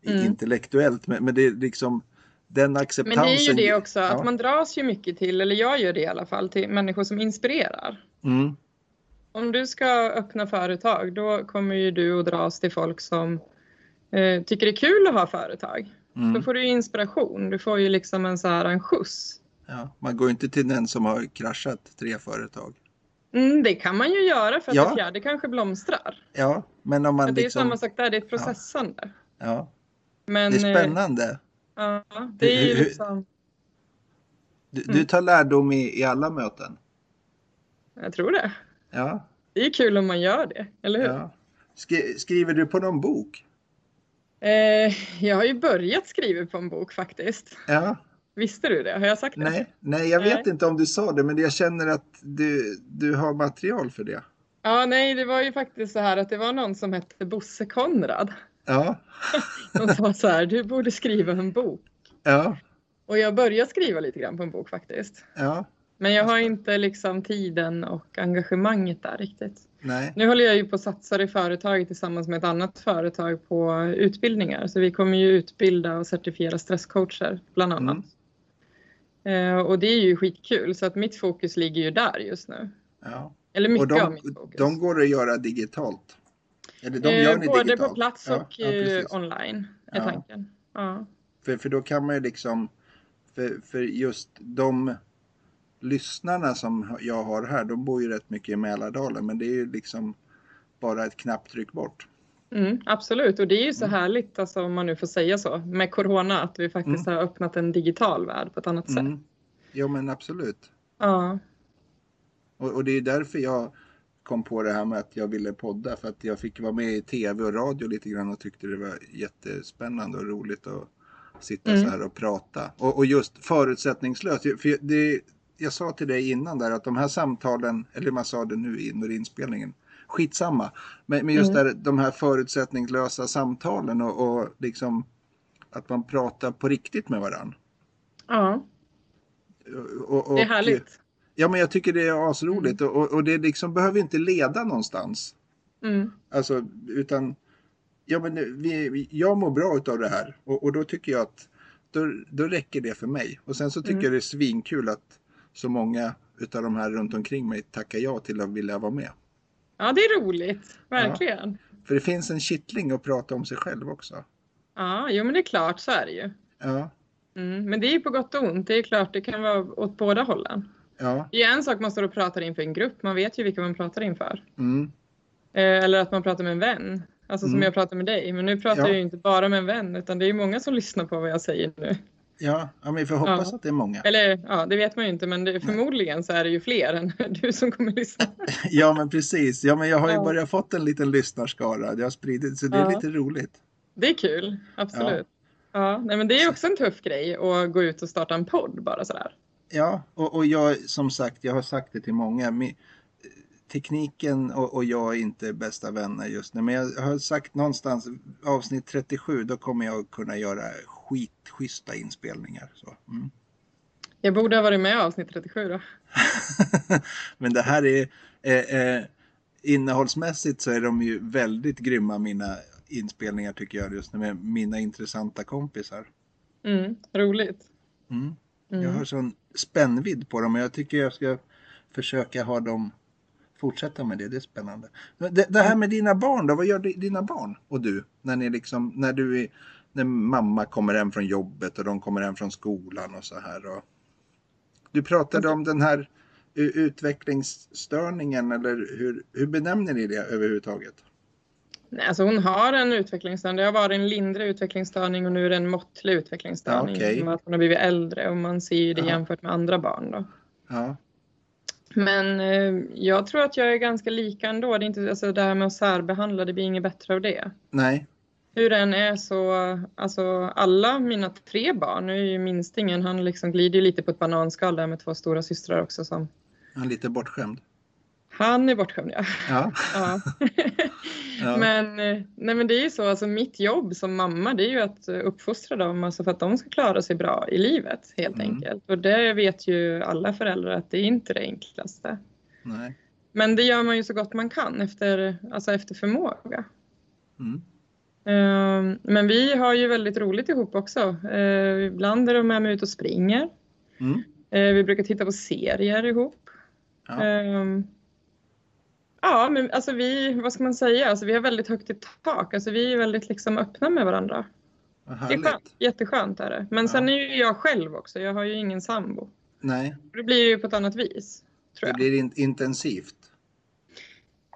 S2: Mm.
S1: intellektuellt, men, men det är liksom den
S2: Men
S1: acceptansen.
S2: det är ju det också,
S1: Ja.
S2: att man dras ju mycket till, eller jag gör det i alla fall, till människor som inspirerar.
S1: Mm,
S2: Om du ska öppna företag, då kommer ju du att dras till folk som tycker det är kul att ha företag. Då
S1: mm.
S2: får du inspiration, du får ju liksom en så här en skjuts.
S1: Ja, man går ju inte till den som har kraschat tre företag.
S2: Mm, det kan man ju göra för att
S1: Ja.
S2: det fjärde kanske blomstrar.
S1: Ja, men om man
S2: Men det är
S1: liksom...
S2: samma sak där, det är ett processande.
S1: Ja,
S2: Men,
S1: det är
S2: eh,
S1: spännande.
S2: Ja, det är ju liksom,
S1: Du,
S2: Mm.
S1: du tar lärdom i, i alla möten.
S2: jag tror det.
S1: Ja,
S2: Det är kul om man gör det, eller hur?
S1: ja. Skri, skriver du på någon bok?
S2: Eh, jag har ju börjat skriva på en bok faktiskt.
S1: Ja,
S2: Visste du det? Har jag sagt det?
S1: nej, nej jag vet
S2: Nej.
S1: inte om du sa det, men jag känner att du, du har material för det.
S2: Ja, nej, det var ju faktiskt så här att det var någon som hette Bosse Konrad.
S1: Ja,
S2: De sa så här, du borde skriva en bok.
S1: ja,
S2: Och jag började skriva lite grann på en bok faktiskt.
S1: ja,
S2: Men jag har inte liksom tiden och engagemanget där riktigt.
S1: Nej,
S2: Nu håller jag ju på och satsar i företaget tillsammans med ett annat företag på utbildningar. Så vi kommer ju utbilda och certifiera stresscoacher bland annat. Eh, och det är ju skitkul så att mitt fokus ligger ju där just nu.
S1: ja.
S2: Eller
S1: Och
S2: mycket av
S1: de,
S2: mitt fokus.
S1: de går att göra digitalt. Eller de
S2: Eh,
S1: gör ni
S2: Både
S1: digitalt.
S2: på plats
S1: Ja,
S2: och
S1: ja,
S2: eh,
S1: precis.
S2: online är
S1: Ja.
S2: tanken. Ja.
S1: För, för då kan man ju liksom, för, för just de lyssnarna som jag har här, de bor ju rätt mycket i Mälardalen, men det är ju liksom bara ett knapptryck bort.
S2: Mm, absolut, och det är ju så
S1: Mm.
S2: härligt, alltså, om man nu får säga så, med Corona, att vi faktiskt har öppnat en digital värld på ett annat sätt.
S1: Mm. Jo men absolut.
S2: Ja.
S1: Och, och det är därför jag kom på det här med att jag ville podda, för att jag fick vara med i tv och radio lite grann och tyckte det var jättespännande och roligt att sitta
S2: Mm.
S1: så här och prata. Och, och just förutsättningslöst. För det, jag sa till dig innan där att de här samtalen, eller man sa det nu under inspelningen, skitsamma. Men, men just
S2: Mm.
S1: där, de här förutsättningslösa samtalen och, och liksom att man pratar på riktigt med varandra.
S2: ja,
S1: Och, och,
S2: det är härligt.
S1: Ja, men jag tycker det är asroligt och, och, och det liksom behöver inte leda någonstans.
S2: Mm.
S1: Alltså, utan, ja men vi, vi- jag mår bra utav det här och, och då tycker jag att då, då räcker det för mig. Och sen så tycker
S2: Mm.
S1: jag det är svinkul att så många utav de här runt omkring mig tackar ja till att vilja vara med.
S2: Ja, det är roligt, verkligen.
S1: För det finns en kittling att prata om sig själv också.
S2: Ja, jo men det är klart, så är det ju.
S1: Ja,
S2: Mm. Men det är ju på gott och ont, det är klart, det kan vara åt båda hållen.
S1: ja,
S2: Det är en sak man står och pratar inför en grupp, man vet ju vilka man pratar inför.
S1: mm,
S2: Eh, eller att man pratar med en vän, alltså som
S1: Mm.
S2: jag pratar med dig. Men nu pratar
S1: Ja.
S2: jag ju inte bara med en vän, utan det är ju många som lyssnar på vad jag säger nu.
S1: Ja, ja men vi får hoppas
S2: Ja.
S1: att det är många.
S2: Eller ja, det vet man ju inte, men det, förmodligen så är det ju fler än du som kommer lyssna.
S1: Ja, men precis. Ja, men jag har ju
S2: Ja.
S1: börjat fått en liten lyssnarskara. Det har spridit så det är lite roligt.
S2: Det är kul, absolut. Ja, nej, men det är också en tuff grej att gå ut och starta en podd bara sådär.
S1: Ja, och, och jag som sagt, jag har sagt det till många. Mi, tekniken och, och jag är inte bästa vänner just nu. Men jag har sagt någonstans avsnitt 37, då kommer jag kunna göra skitschyssta inspelningar. Så. Mm.
S2: Jag borde ha varit med i avsnitt 37 då.
S1: Men det här är eh, eh, innehållsmässigt så är de ju väldigt grymma mina inspelningar tycker jag just nu med mina intressanta kompisar.
S2: Mm, roligt.
S1: Mm. Jag
S2: Mm.
S1: har sån spännvidd på dem och jag tycker jag ska försöka ha dem fortsätta med det. Det är spännande. Det, det här med dina barn då, vad gör di- dina barn och du? När ni liksom, när du är, när mamma kommer hem från jobbet och de kommer hem från skolan och så här. Och... Du pratade om den här utvecklingsstörningen eller hur, hur benämner ni det överhuvudtaget?
S2: Nej, alltså hon har en utvecklingsstörning. Det har varit en lindrig utvecklingsstörning och nu är det en måttlig utvecklingsstörning.
S1: Ja,
S2: med att hon har blivit äldre och man ser ju det
S1: Jaha.
S2: jämfört med andra barn. Då.
S1: Ja,
S2: Men eh, jag tror att jag är ganska lika ändå. Det, är inte, alltså det här med att särbehandla, det blir inget bättre av det.
S1: nej.
S2: Hur den är så, alltså alla mina tre barn, nu är ju minstingen, han liksom glider lite på ett bananskal där med två stora systrar också som
S1: Han är lite bortskämd.
S2: han är bortskämd ja.
S1: Ja.
S2: ja.
S1: Ja.
S2: Men, nej men det är ju så, alltså mitt jobb som mamma det är ju att uppfostra dem alltså för att de ska klara sig bra i livet helt
S1: Mm.
S2: enkelt. Och det vet ju alla föräldrar att det är inte det enklaste.
S1: Nej.
S2: Men det gör man ju så gott man kan efter, alltså efter förmåga.
S1: Mm.
S2: Ehm, Men vi har ju väldigt roligt ihop också. Eh, Ibland är de med mig ut och springer.
S1: Mm.
S2: Eh, Vi brukar titta på serier ihop.
S1: Ja.
S2: Ehm, Ja, men alltså vi, vad ska man säga, alltså vi har väldigt högt i tak. Alltså vi är väldigt liksom öppna med varandra. Det är skönt, jätteskönt är det. Men
S1: Ja.
S2: sen är ju jag själv också, jag har ju ingen sambo.
S1: Nej,
S2: Det blir ju på ett annat vis,
S1: det
S2: jag.
S1: blir in- intensivt.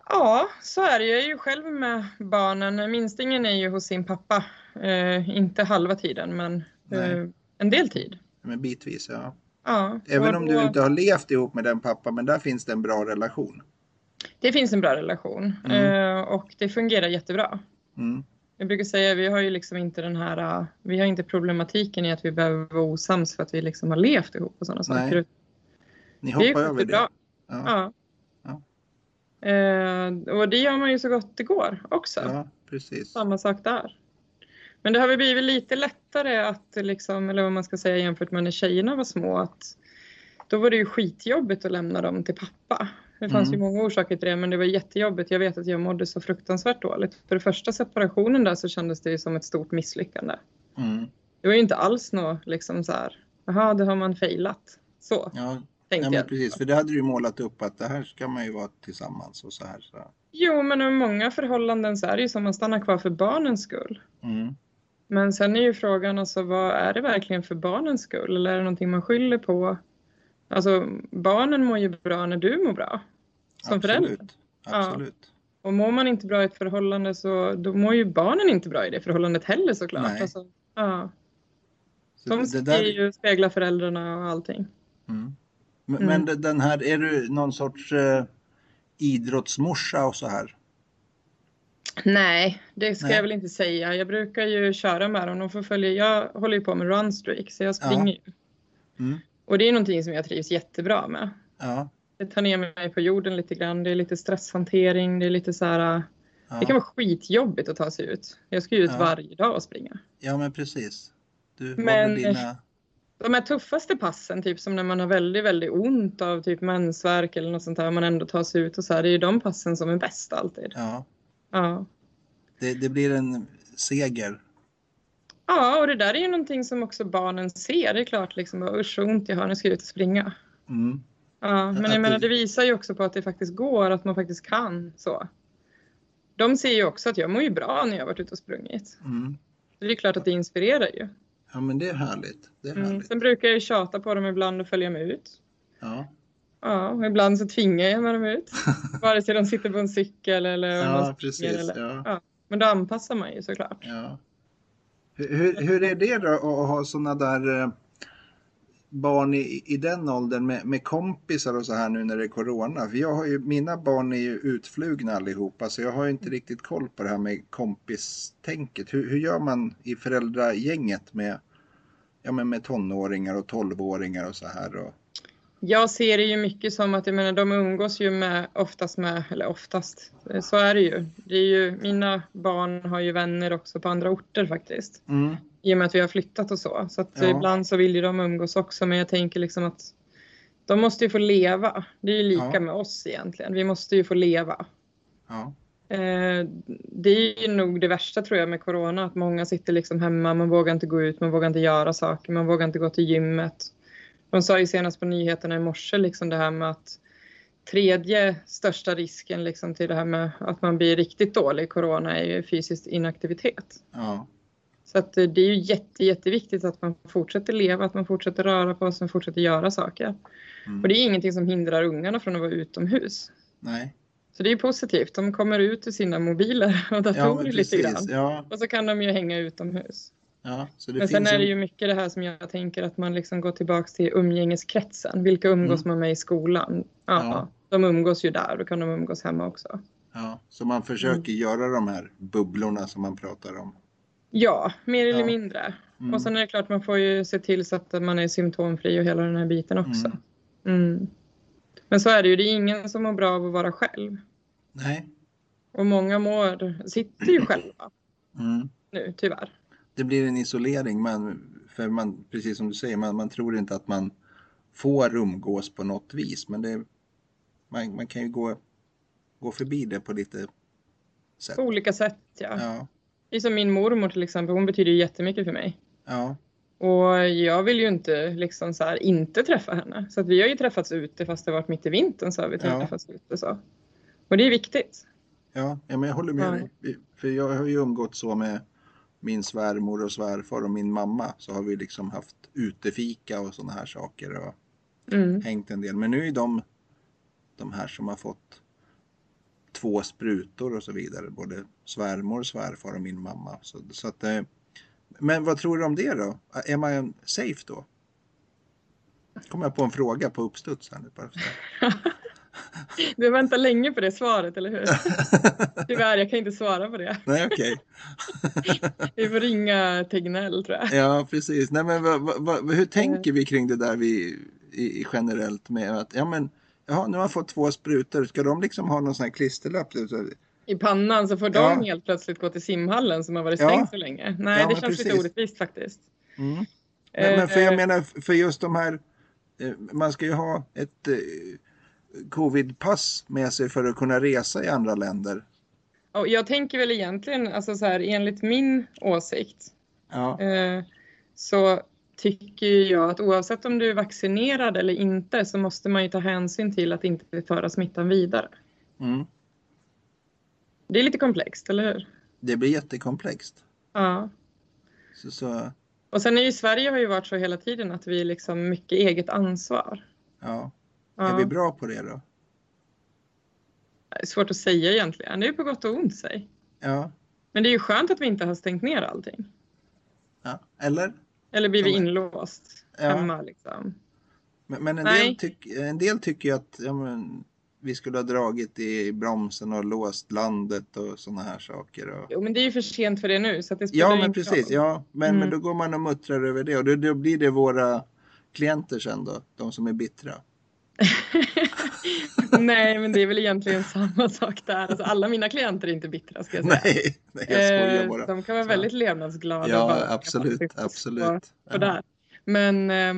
S2: Ja, så är det. Jag är ju själv med barnen. Minstingen är ju hos sin pappa. Eh, inte halva tiden, men eh, en del tid.
S1: Men bitvis, ja.
S2: Ja,
S1: Även om
S2: då-
S1: du inte har levt ihop med den pappa, men där finns det en bra relation.
S2: Det finns en bra relation
S1: Mm.
S2: eh, och det fungerar jättebra.
S1: Mm.
S2: Jag brukar säga vi har ju liksom inte den här, eh, vi har inte problematiken i att vi behöver vara osams för att vi liksom har levt ihop och sådana
S1: Nej.
S2: saker.
S1: Ni hoppar över det. Ja.
S2: Ja. Eh, och det gör man ju så gott det går också.
S1: ja, precis.
S2: Samma sak där. Men det har väl blivit lite lättare att liksom, eller vad man ska säga jämfört med när tjejerna var små, att då var det ju skitjobbigt att lämna dem till pappa. Det fanns
S1: Mm.
S2: ju många orsaker till det, men det var jättejobbigt. Jag vet att jag mådde så fruktansvärt dåligt. För det första separationen där så kändes det ju som ett stort misslyckande.
S1: Mm.
S2: Det var ju inte alls något liksom så här, jaha, det har man failat. Så
S1: Ja,
S2: tänkte
S1: ja, men precis. För det hade du ju målat upp att det här ska man ju vara tillsammans och så här. Så.
S2: Jo, men i många förhållanden så är det ju som man stannar kvar för barnens skull.
S1: Mm.
S2: Men sen är ju frågan alltså, vad är det verkligen för barnens skull? Eller är det någonting man skyller på? Alltså, barnen mår ju bra när du mår bra. Som förälder.
S1: Absolut. Absolut.
S2: Och mår man inte bra i ett förhållande så då mår ju barnen inte bra i det förhållandet heller såklart.
S1: Nej.
S2: Alltså, ja.
S1: Så
S2: De
S1: det
S2: ska
S1: där-
S2: ju spegla föräldrarna och allting.
S1: Mm. Men,
S2: Mm.
S1: men den här, är du någon sorts eh, idrottsmorsa och så här?
S2: Nej, det ska
S1: Nej.
S2: jag väl inte säga. Jag brukar ju köra med dem. De får följa. Jag håller ju på med runstreak så jag springer ju.
S1: Mm.
S2: Och det är någonting som jag trivs jättebra med.
S1: Ja.
S2: Det tar ner mig på jorden lite grann. Det är lite stresshantering. Det är lite så här.
S1: Ja.
S2: Det kan vara skitjobbigt att ta sig ut. Jag ska ju ut varje dag och springa.
S1: ja, men precis. Du
S2: Men-
S1: väl dina...
S2: De här tuffaste passen, typ som när man har väldigt, väldigt ont av typ mensvärk eller något sånt där, man ändå tar sig ut och så här, det är ju de passen som är bäst alltid.
S1: Ja,
S2: Ja.
S1: det, det blir en seger.
S2: Ja, och det där är ju någonting som också barnen ser. Det är klart liksom, usch så ont jag har, nu ska jag ut och springa.
S1: Mm.
S2: Ja, men jag menar
S1: det-
S2: det visar ju också på att det faktiskt går, att man faktiskt kan så. De ser ju också att jag mår ju bra när jag har varit ute och sprungit.
S1: Mm.
S2: Det är klart att det inspirerar ju.
S1: Ja, men det är härligt. Det är
S2: Mm.
S1: härligt.
S2: Sen brukar jag tjata på dem ibland och följa med ut.
S1: Ja.
S2: Ja, och ibland så tvingar jag med dem ut. Vare sig de sitter på en cykel eller
S1: Ja, precis.
S2: Eller,
S1: Ja.
S2: ja. Men då anpassar man ju såklart.
S1: Ja. Hur, hur- hur är det då att ha sådana där eh, barn i, i den åldern med, med kompisar och så här nu när det är corona? För jag har ju, mina barn är ju utflugna allihopa så jag har ju inte riktigt koll på det här med kompistänket. Hur, hur gör man i föräldragänget med, ja, men med tonåringar och tolvåringar och så här? Och,
S2: Jag ser det ju mycket som att jag menar, de umgås ju med oftast med, eller oftast, eh, så är det ju. Det är ju. Mina barn har ju vänner också på andra orter faktiskt.
S1: mm,
S2: I och med att vi har flyttat och så. Så att
S1: Ja.
S2: ibland så vill ju de umgås också. Men jag tänker liksom att de måste ju få leva. Det är ju lika
S1: Ja.
S2: med oss egentligen. Vi måste ju få leva.
S1: ja,
S2: Eh, det är ju nog det värsta tror jag med corona. Att många sitter liksom hemma. Man vågar inte gå ut. Man vågar inte göra saker. Man vågar inte gå till gymmet. De sa ju senast på nyheterna i morse liksom det här med att tredje största risken liksom till det här med att man blir riktigt dålig i corona är ju fysisk inaktivitet.
S1: ja,
S2: Så att eh, det är ju jätte, jätteviktigt att man fortsätter leva, att man fortsätter röra på sig fortsätter göra saker.
S1: mm,
S2: Och det är ingenting som hindrar ungarna från att vara utomhus.
S1: nej.
S2: Så det är positivt. De kommer ut ur sina mobiler och
S1: Ja,
S2: datorer
S1: men
S2: lite grann.
S1: Ja,
S2: Och så kan de ju hänga utomhus.
S1: ja,
S2: Men sen är det ju mycket det här som jag tänker att man liksom går tillbaks till umgängeskretsen. Vilka umgås man med i skolan? Ja,
S1: Mm. Ja.
S2: De umgås ju där, då kan de umgås hemma också.
S1: Ja, så man försöker
S2: Mm.
S1: göra de här bubblorna som man pratar om.
S2: Ja, mer eller
S1: Ja.
S2: mindre.
S1: Mm.
S2: Och sen är det klart man får ju se till så att man är symptomfri och hela den här biten också. Mm. Men så är det ju, det är ingen som mår bra av att vara själv.
S1: Nej.
S2: Och många mår, sitter ju själva
S1: Mm.
S2: nu tyvärr.
S1: Det blir en isolering, man, för man, precis som du säger, man, man tror inte att man får umgås på något vis, men det, man, man kan ju gå, gå förbi det på lite sätt.
S2: På olika sätt ja.
S1: Ja,
S2: Det är som min mormor till exempel, hon betyder ju jättemycket för mig.
S1: ja,
S2: Och jag vill ju inte liksom så här inte träffa henne. Så att vi har ju träffats ute fast det varit mitt i vintern så har vi
S1: Ja.
S2: träffats ute så. Och det är viktigt.
S1: ja, ja men jag håller med
S2: Ja.
S1: dig. För jag har ju umgått så med min svärmor och svärfar och min mamma, så har vi liksom haft utefika och sådana här saker och
S2: Mm.
S1: hängt en del. Men nu är de de här som har fått två sprutor och så vidare. Både svärmor, svärfar och min mamma. Så, så att, eh, men vad tror du om det då? Är man safe då? Kommer jag på en fråga på uppstuds här nu. Bara.
S2: Du väntar länge på det svaret, eller hur? Tyvärr, jag kan inte svara på det.
S1: Nej, okej.
S2: Vi får ringa Tegnell tror jag.
S1: Ja, precis. Nej, men hur tänker vi kring det där vi, i generellt med att, ja men, jaha, nu har jag fått två sprutor. Ska de liksom ha någon sån här klisterlapp?
S2: I pannan så får
S1: Ja.
S2: de helt plötsligt gå till simhallen som har varit
S1: Ja.
S2: stängd så länge. Nej,
S1: Ja,
S2: det känns lite
S1: precis.
S2: orättvist faktiskt.
S1: Mm. Men, men för jag
S2: Eh,
S1: menar, för just de här, eh, man ska ju ha ett eh, covidpass med sig för att kunna resa i andra länder.
S2: och jag tänker väl egentligen, alltså så här, enligt min åsikt,
S1: Ja,
S2: eh, så tycker jag att oavsett om du är vaccinerad eller inte så måste man ju ta hänsyn till att inte föra smittan vidare.
S1: mm.
S2: Det är lite komplext, eller hur?
S1: det blir jättekomplext.
S2: Ja.
S1: Så, så,
S2: Och sen är ju Sverige har ju varit så hela tiden att vi är liksom mycket eget ansvar.
S1: ja.
S2: Ja.
S1: Är vi bra på det då?
S2: Det är svårt att säga egentligen. Det är på gott och ont sig.
S1: Ja,
S2: Men det är ju skönt att vi inte har stängt ner allting.
S1: ja. eller?
S2: Eller blivit
S1: Ja, men-
S2: inlåst
S1: Ja.
S2: hemma liksom.
S1: Men, men en, del tyck, en del tycker ju att ja, men, vi skulle ha dragit i bromsen och låst landet och sådana här saker. Och...
S2: Jo men det är ju för sent för det nu så det
S1: Ja, men precis.
S2: roll.
S1: Ja, men,
S2: Mm.
S1: men då går man och muttrar över det och då, då blir det våra klienter sen då, de som är bittra.
S2: Nej men det är väl egentligen samma sak där. Alltså, alla mina klienter är inte bittra ska jag säga.
S1: Nej, nej jag skojar
S2: Eh,
S1: bara.
S2: De kan vara väldigt levnadsglada.
S1: Ja, absolut, absolut.
S2: på- på där. Men eh,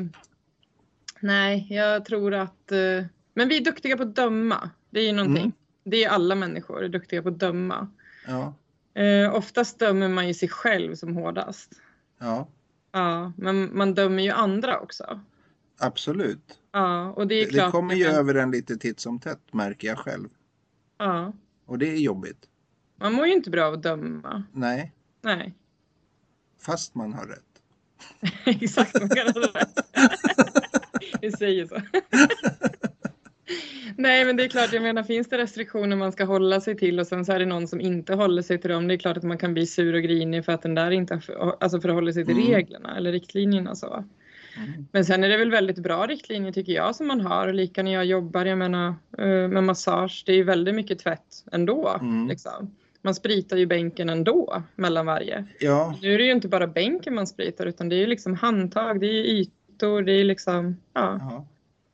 S2: nej, jag tror att... Eh, men vi är duktiga på att döma. Det är ju någonting.
S1: Mm.
S2: Det är alla människor är duktiga på att döma.
S1: Ja,
S2: Eh, oftast dömer man ju sig själv som hårdast.
S1: ja,
S2: Ja, men man dömer ju andra också.
S1: Absolut.
S2: Ja, och det är klart.
S1: det kommer ju
S2: men-
S1: över en lite titt som tätt märker jag själv.
S2: Ja,
S1: Och det är jobbigt.
S2: man mår ju inte bra av att döma.
S1: Nej,
S2: Nej,
S1: fast man har rätt.
S2: exakt. Man kan ha rätt. Vi säger så. Nej, men det är klart, jag menar finns det restriktioner man ska hålla sig till och sen så är det någon som inte håller sig till dem. Det är klart att man kan bli sur och grinig för att den där inte alltså förhåller sig till
S1: Mm.
S2: reglerna eller riktlinjerna så.
S1: Mm.
S2: Men sen är det väl väldigt bra riktlinjer tycker jag som man har. Lika när jag jobbar, jag menar eh, med massage, det är ju väldigt mycket tvätt ändå.
S1: Mm.
S2: Liksom. Man spritar ju bänken ändå mellan varje.
S1: Ja,
S2: Nu är det ju inte bara bänken man spritar utan det är ju liksom handtag, det är ytor, det är liksom ja,
S1: ja,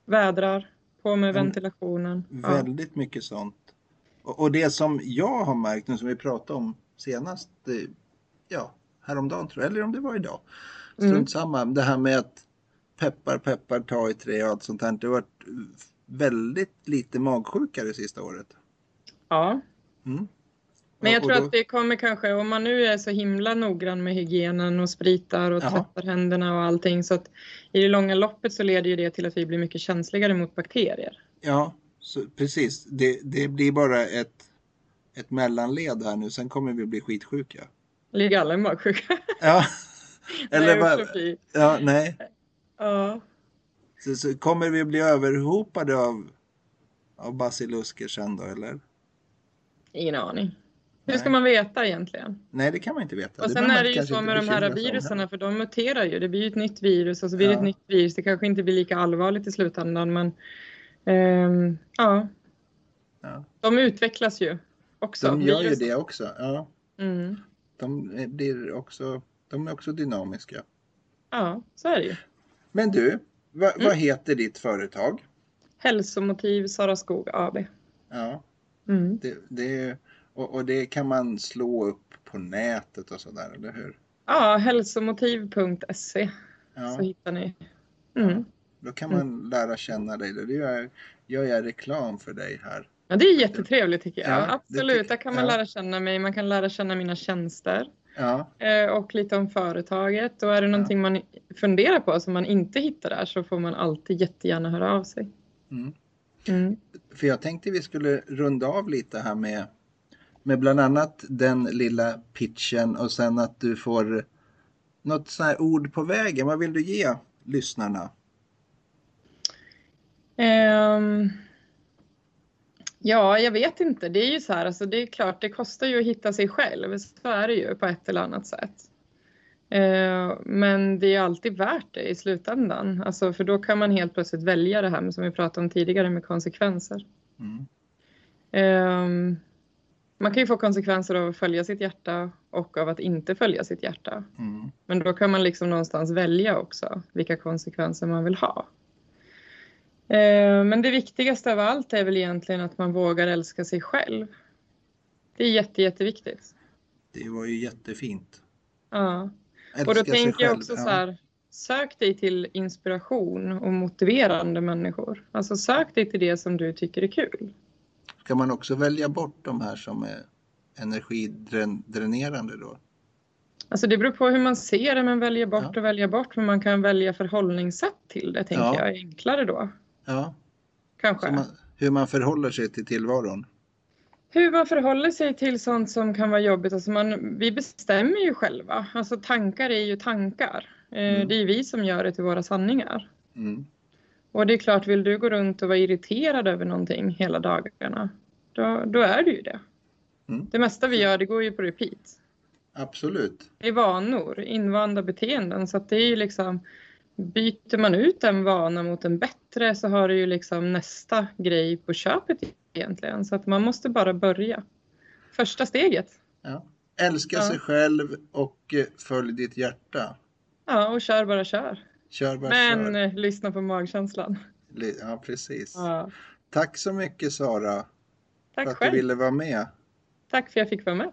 S2: vädrar, på med
S1: Mm.
S2: ventilationen. Ja.
S1: väldigt mycket sånt. Och, och det som jag har märkt nu som vi pratade om senast, eh, ja, häromdagen tror jag, eller om det var idag. Strunt
S2: Mm.
S1: samma, det här med att peppar, peppar, ta i trä och allt sånt här. Det har varit väldigt lite magsjuka det sista året.
S2: ja.
S1: Mm.
S2: Men jag tror
S1: då-
S2: att det kommer kanske, om man nu är så himla noggrann med hygienen och spritar och
S1: Ja.
S2: tvättar händerna och allting så att i det långa loppet så leder ju det till att vi blir mycket känsligare mot bakterier.
S1: Ja, så, precis. Det, det blir bara ett, ett mellanled här nu, sen kommer vi bli skitsjuka.
S2: Ligger alla i magsjuka?
S1: Ja, eller
S2: Nej,
S1: bara, ja, nej.
S2: Ja.
S1: Så, så kommer vi bli överhopade av, av basilusker sen då, eller?
S2: Ingen aning. Hur
S1: Nej.
S2: ska man veta egentligen?
S1: Nej, det kan man inte veta.
S2: Och
S1: Det
S2: sen är det ju så med de här virusen för de muterar ju. Det blir ju ett nytt virus och så blir det
S1: Ja.
S2: ett nytt virus. Det kanske inte blir lika allvarligt i slutändan men ehm, ja,
S1: Ja.
S2: de utvecklas ju också.
S1: De gör ju
S2: virusen.
S1: det också. Ja.
S2: Mm.
S1: de blir också, de är också dynamiska.
S2: Ja, så är det ju.
S1: Men du, va,
S2: Mm.
S1: vad heter ditt företag?
S2: Hälsomotiv Sara Skog AB.
S1: Ja,
S2: Mm.
S1: det, det, och, och det kan man slå upp på nätet och sådär, eller hur?
S2: Ja, hälsomotiv.se så
S1: Ja,
S2: hittar ni. Mm.
S1: då kan man lära känna dig. Det gör, gör jag reklam för dig här.
S2: Ja, det är jättetrevligt tycker jag.
S1: Ja,
S2: Absolut, där kan man
S1: ja.
S2: lära känna mig. Man kan lära känna mina tjänster
S1: Ja,
S2: eh, och lite om företaget. Och är det någonting man funderar på som man inte hittar där så får man alltid jättegärna höra av sig.
S1: mm.
S2: Mm.
S1: För jag tänkte vi skulle runda av lite här med, med bland annat den lilla pitchen och sen att du får något sånt här ord på vägen. Vad vill du ge lyssnarna?
S2: Ehm, ja, jag vet inte. Det är ju så här, alltså det är klart, det kostar ju att hitta sig själv. Så är det ju på ett eller annat sätt. Eh, men det är alltid värt det i slutändan. Alltså, för då kan man helt plötsligt välja det här som vi pratade om tidigare med konsekvenser.
S1: Mm.
S2: Ehm, man kan ju få konsekvenser av att följa sitt hjärta och av att inte följa sitt hjärta.
S1: Mm.
S2: Men då kan man liksom någonstans välja också vilka konsekvenser man vill ha. Eh, Men det viktigaste av allt är väl egentligen att man vågar älska sig själv. Det är jätte, jätteviktigt.
S1: Det var ju jättefint.
S2: Ja.
S1: Älska
S2: Och då tänker jag också så här, sök dig till inspiration och motiverande människor. Alltså sök dig till det som du tycker är kul.
S1: Ska man också välja bort de här som är energidränerande då?
S2: Alltså det beror på hur man ser det, men välja bort
S1: Ja.
S2: och välja bort. Men man kan välja förhållningssätt till det, tänker
S1: Ja.
S2: jag, enklare då.
S1: Ja,
S2: Kanske.
S1: man, hur man förhåller sig till tillvaron.
S2: Hur man förhåller sig till sånt som kan vara jobbigt. Alltså man, vi bestämmer ju själva. Alltså tankar är ju tankar. Eh,
S1: Mm.
S2: Det är vi som gör det till våra sanningar.
S1: Mm.
S2: Och det är klart, vill du gå runt och vara irriterad över någonting hela dagarna, då, då är du ju det.
S1: Mm.
S2: Det mesta vi gör, det går ju på repeat.
S1: Absolut.
S2: Det är vanor, invanda beteenden. Så det är ju liksom, byter man ut en vana mot en bättre så har du ju liksom nästa grej på köpet egentligen. Så att man måste bara börja. Första steget.
S1: Ja. Älska
S2: Ja.
S1: sig själv och eh, följ ditt hjärta.
S2: Ja, och kör bara kör.
S1: Kör bara
S2: Men
S1: kör.
S2: eh, lyssna på magkänslan.
S1: Ja, precis.
S2: Ja.
S1: Tack så mycket Sara för
S2: Tack
S1: att du
S2: själv.
S1: ville vara med.
S2: Tack för att jag fick vara med.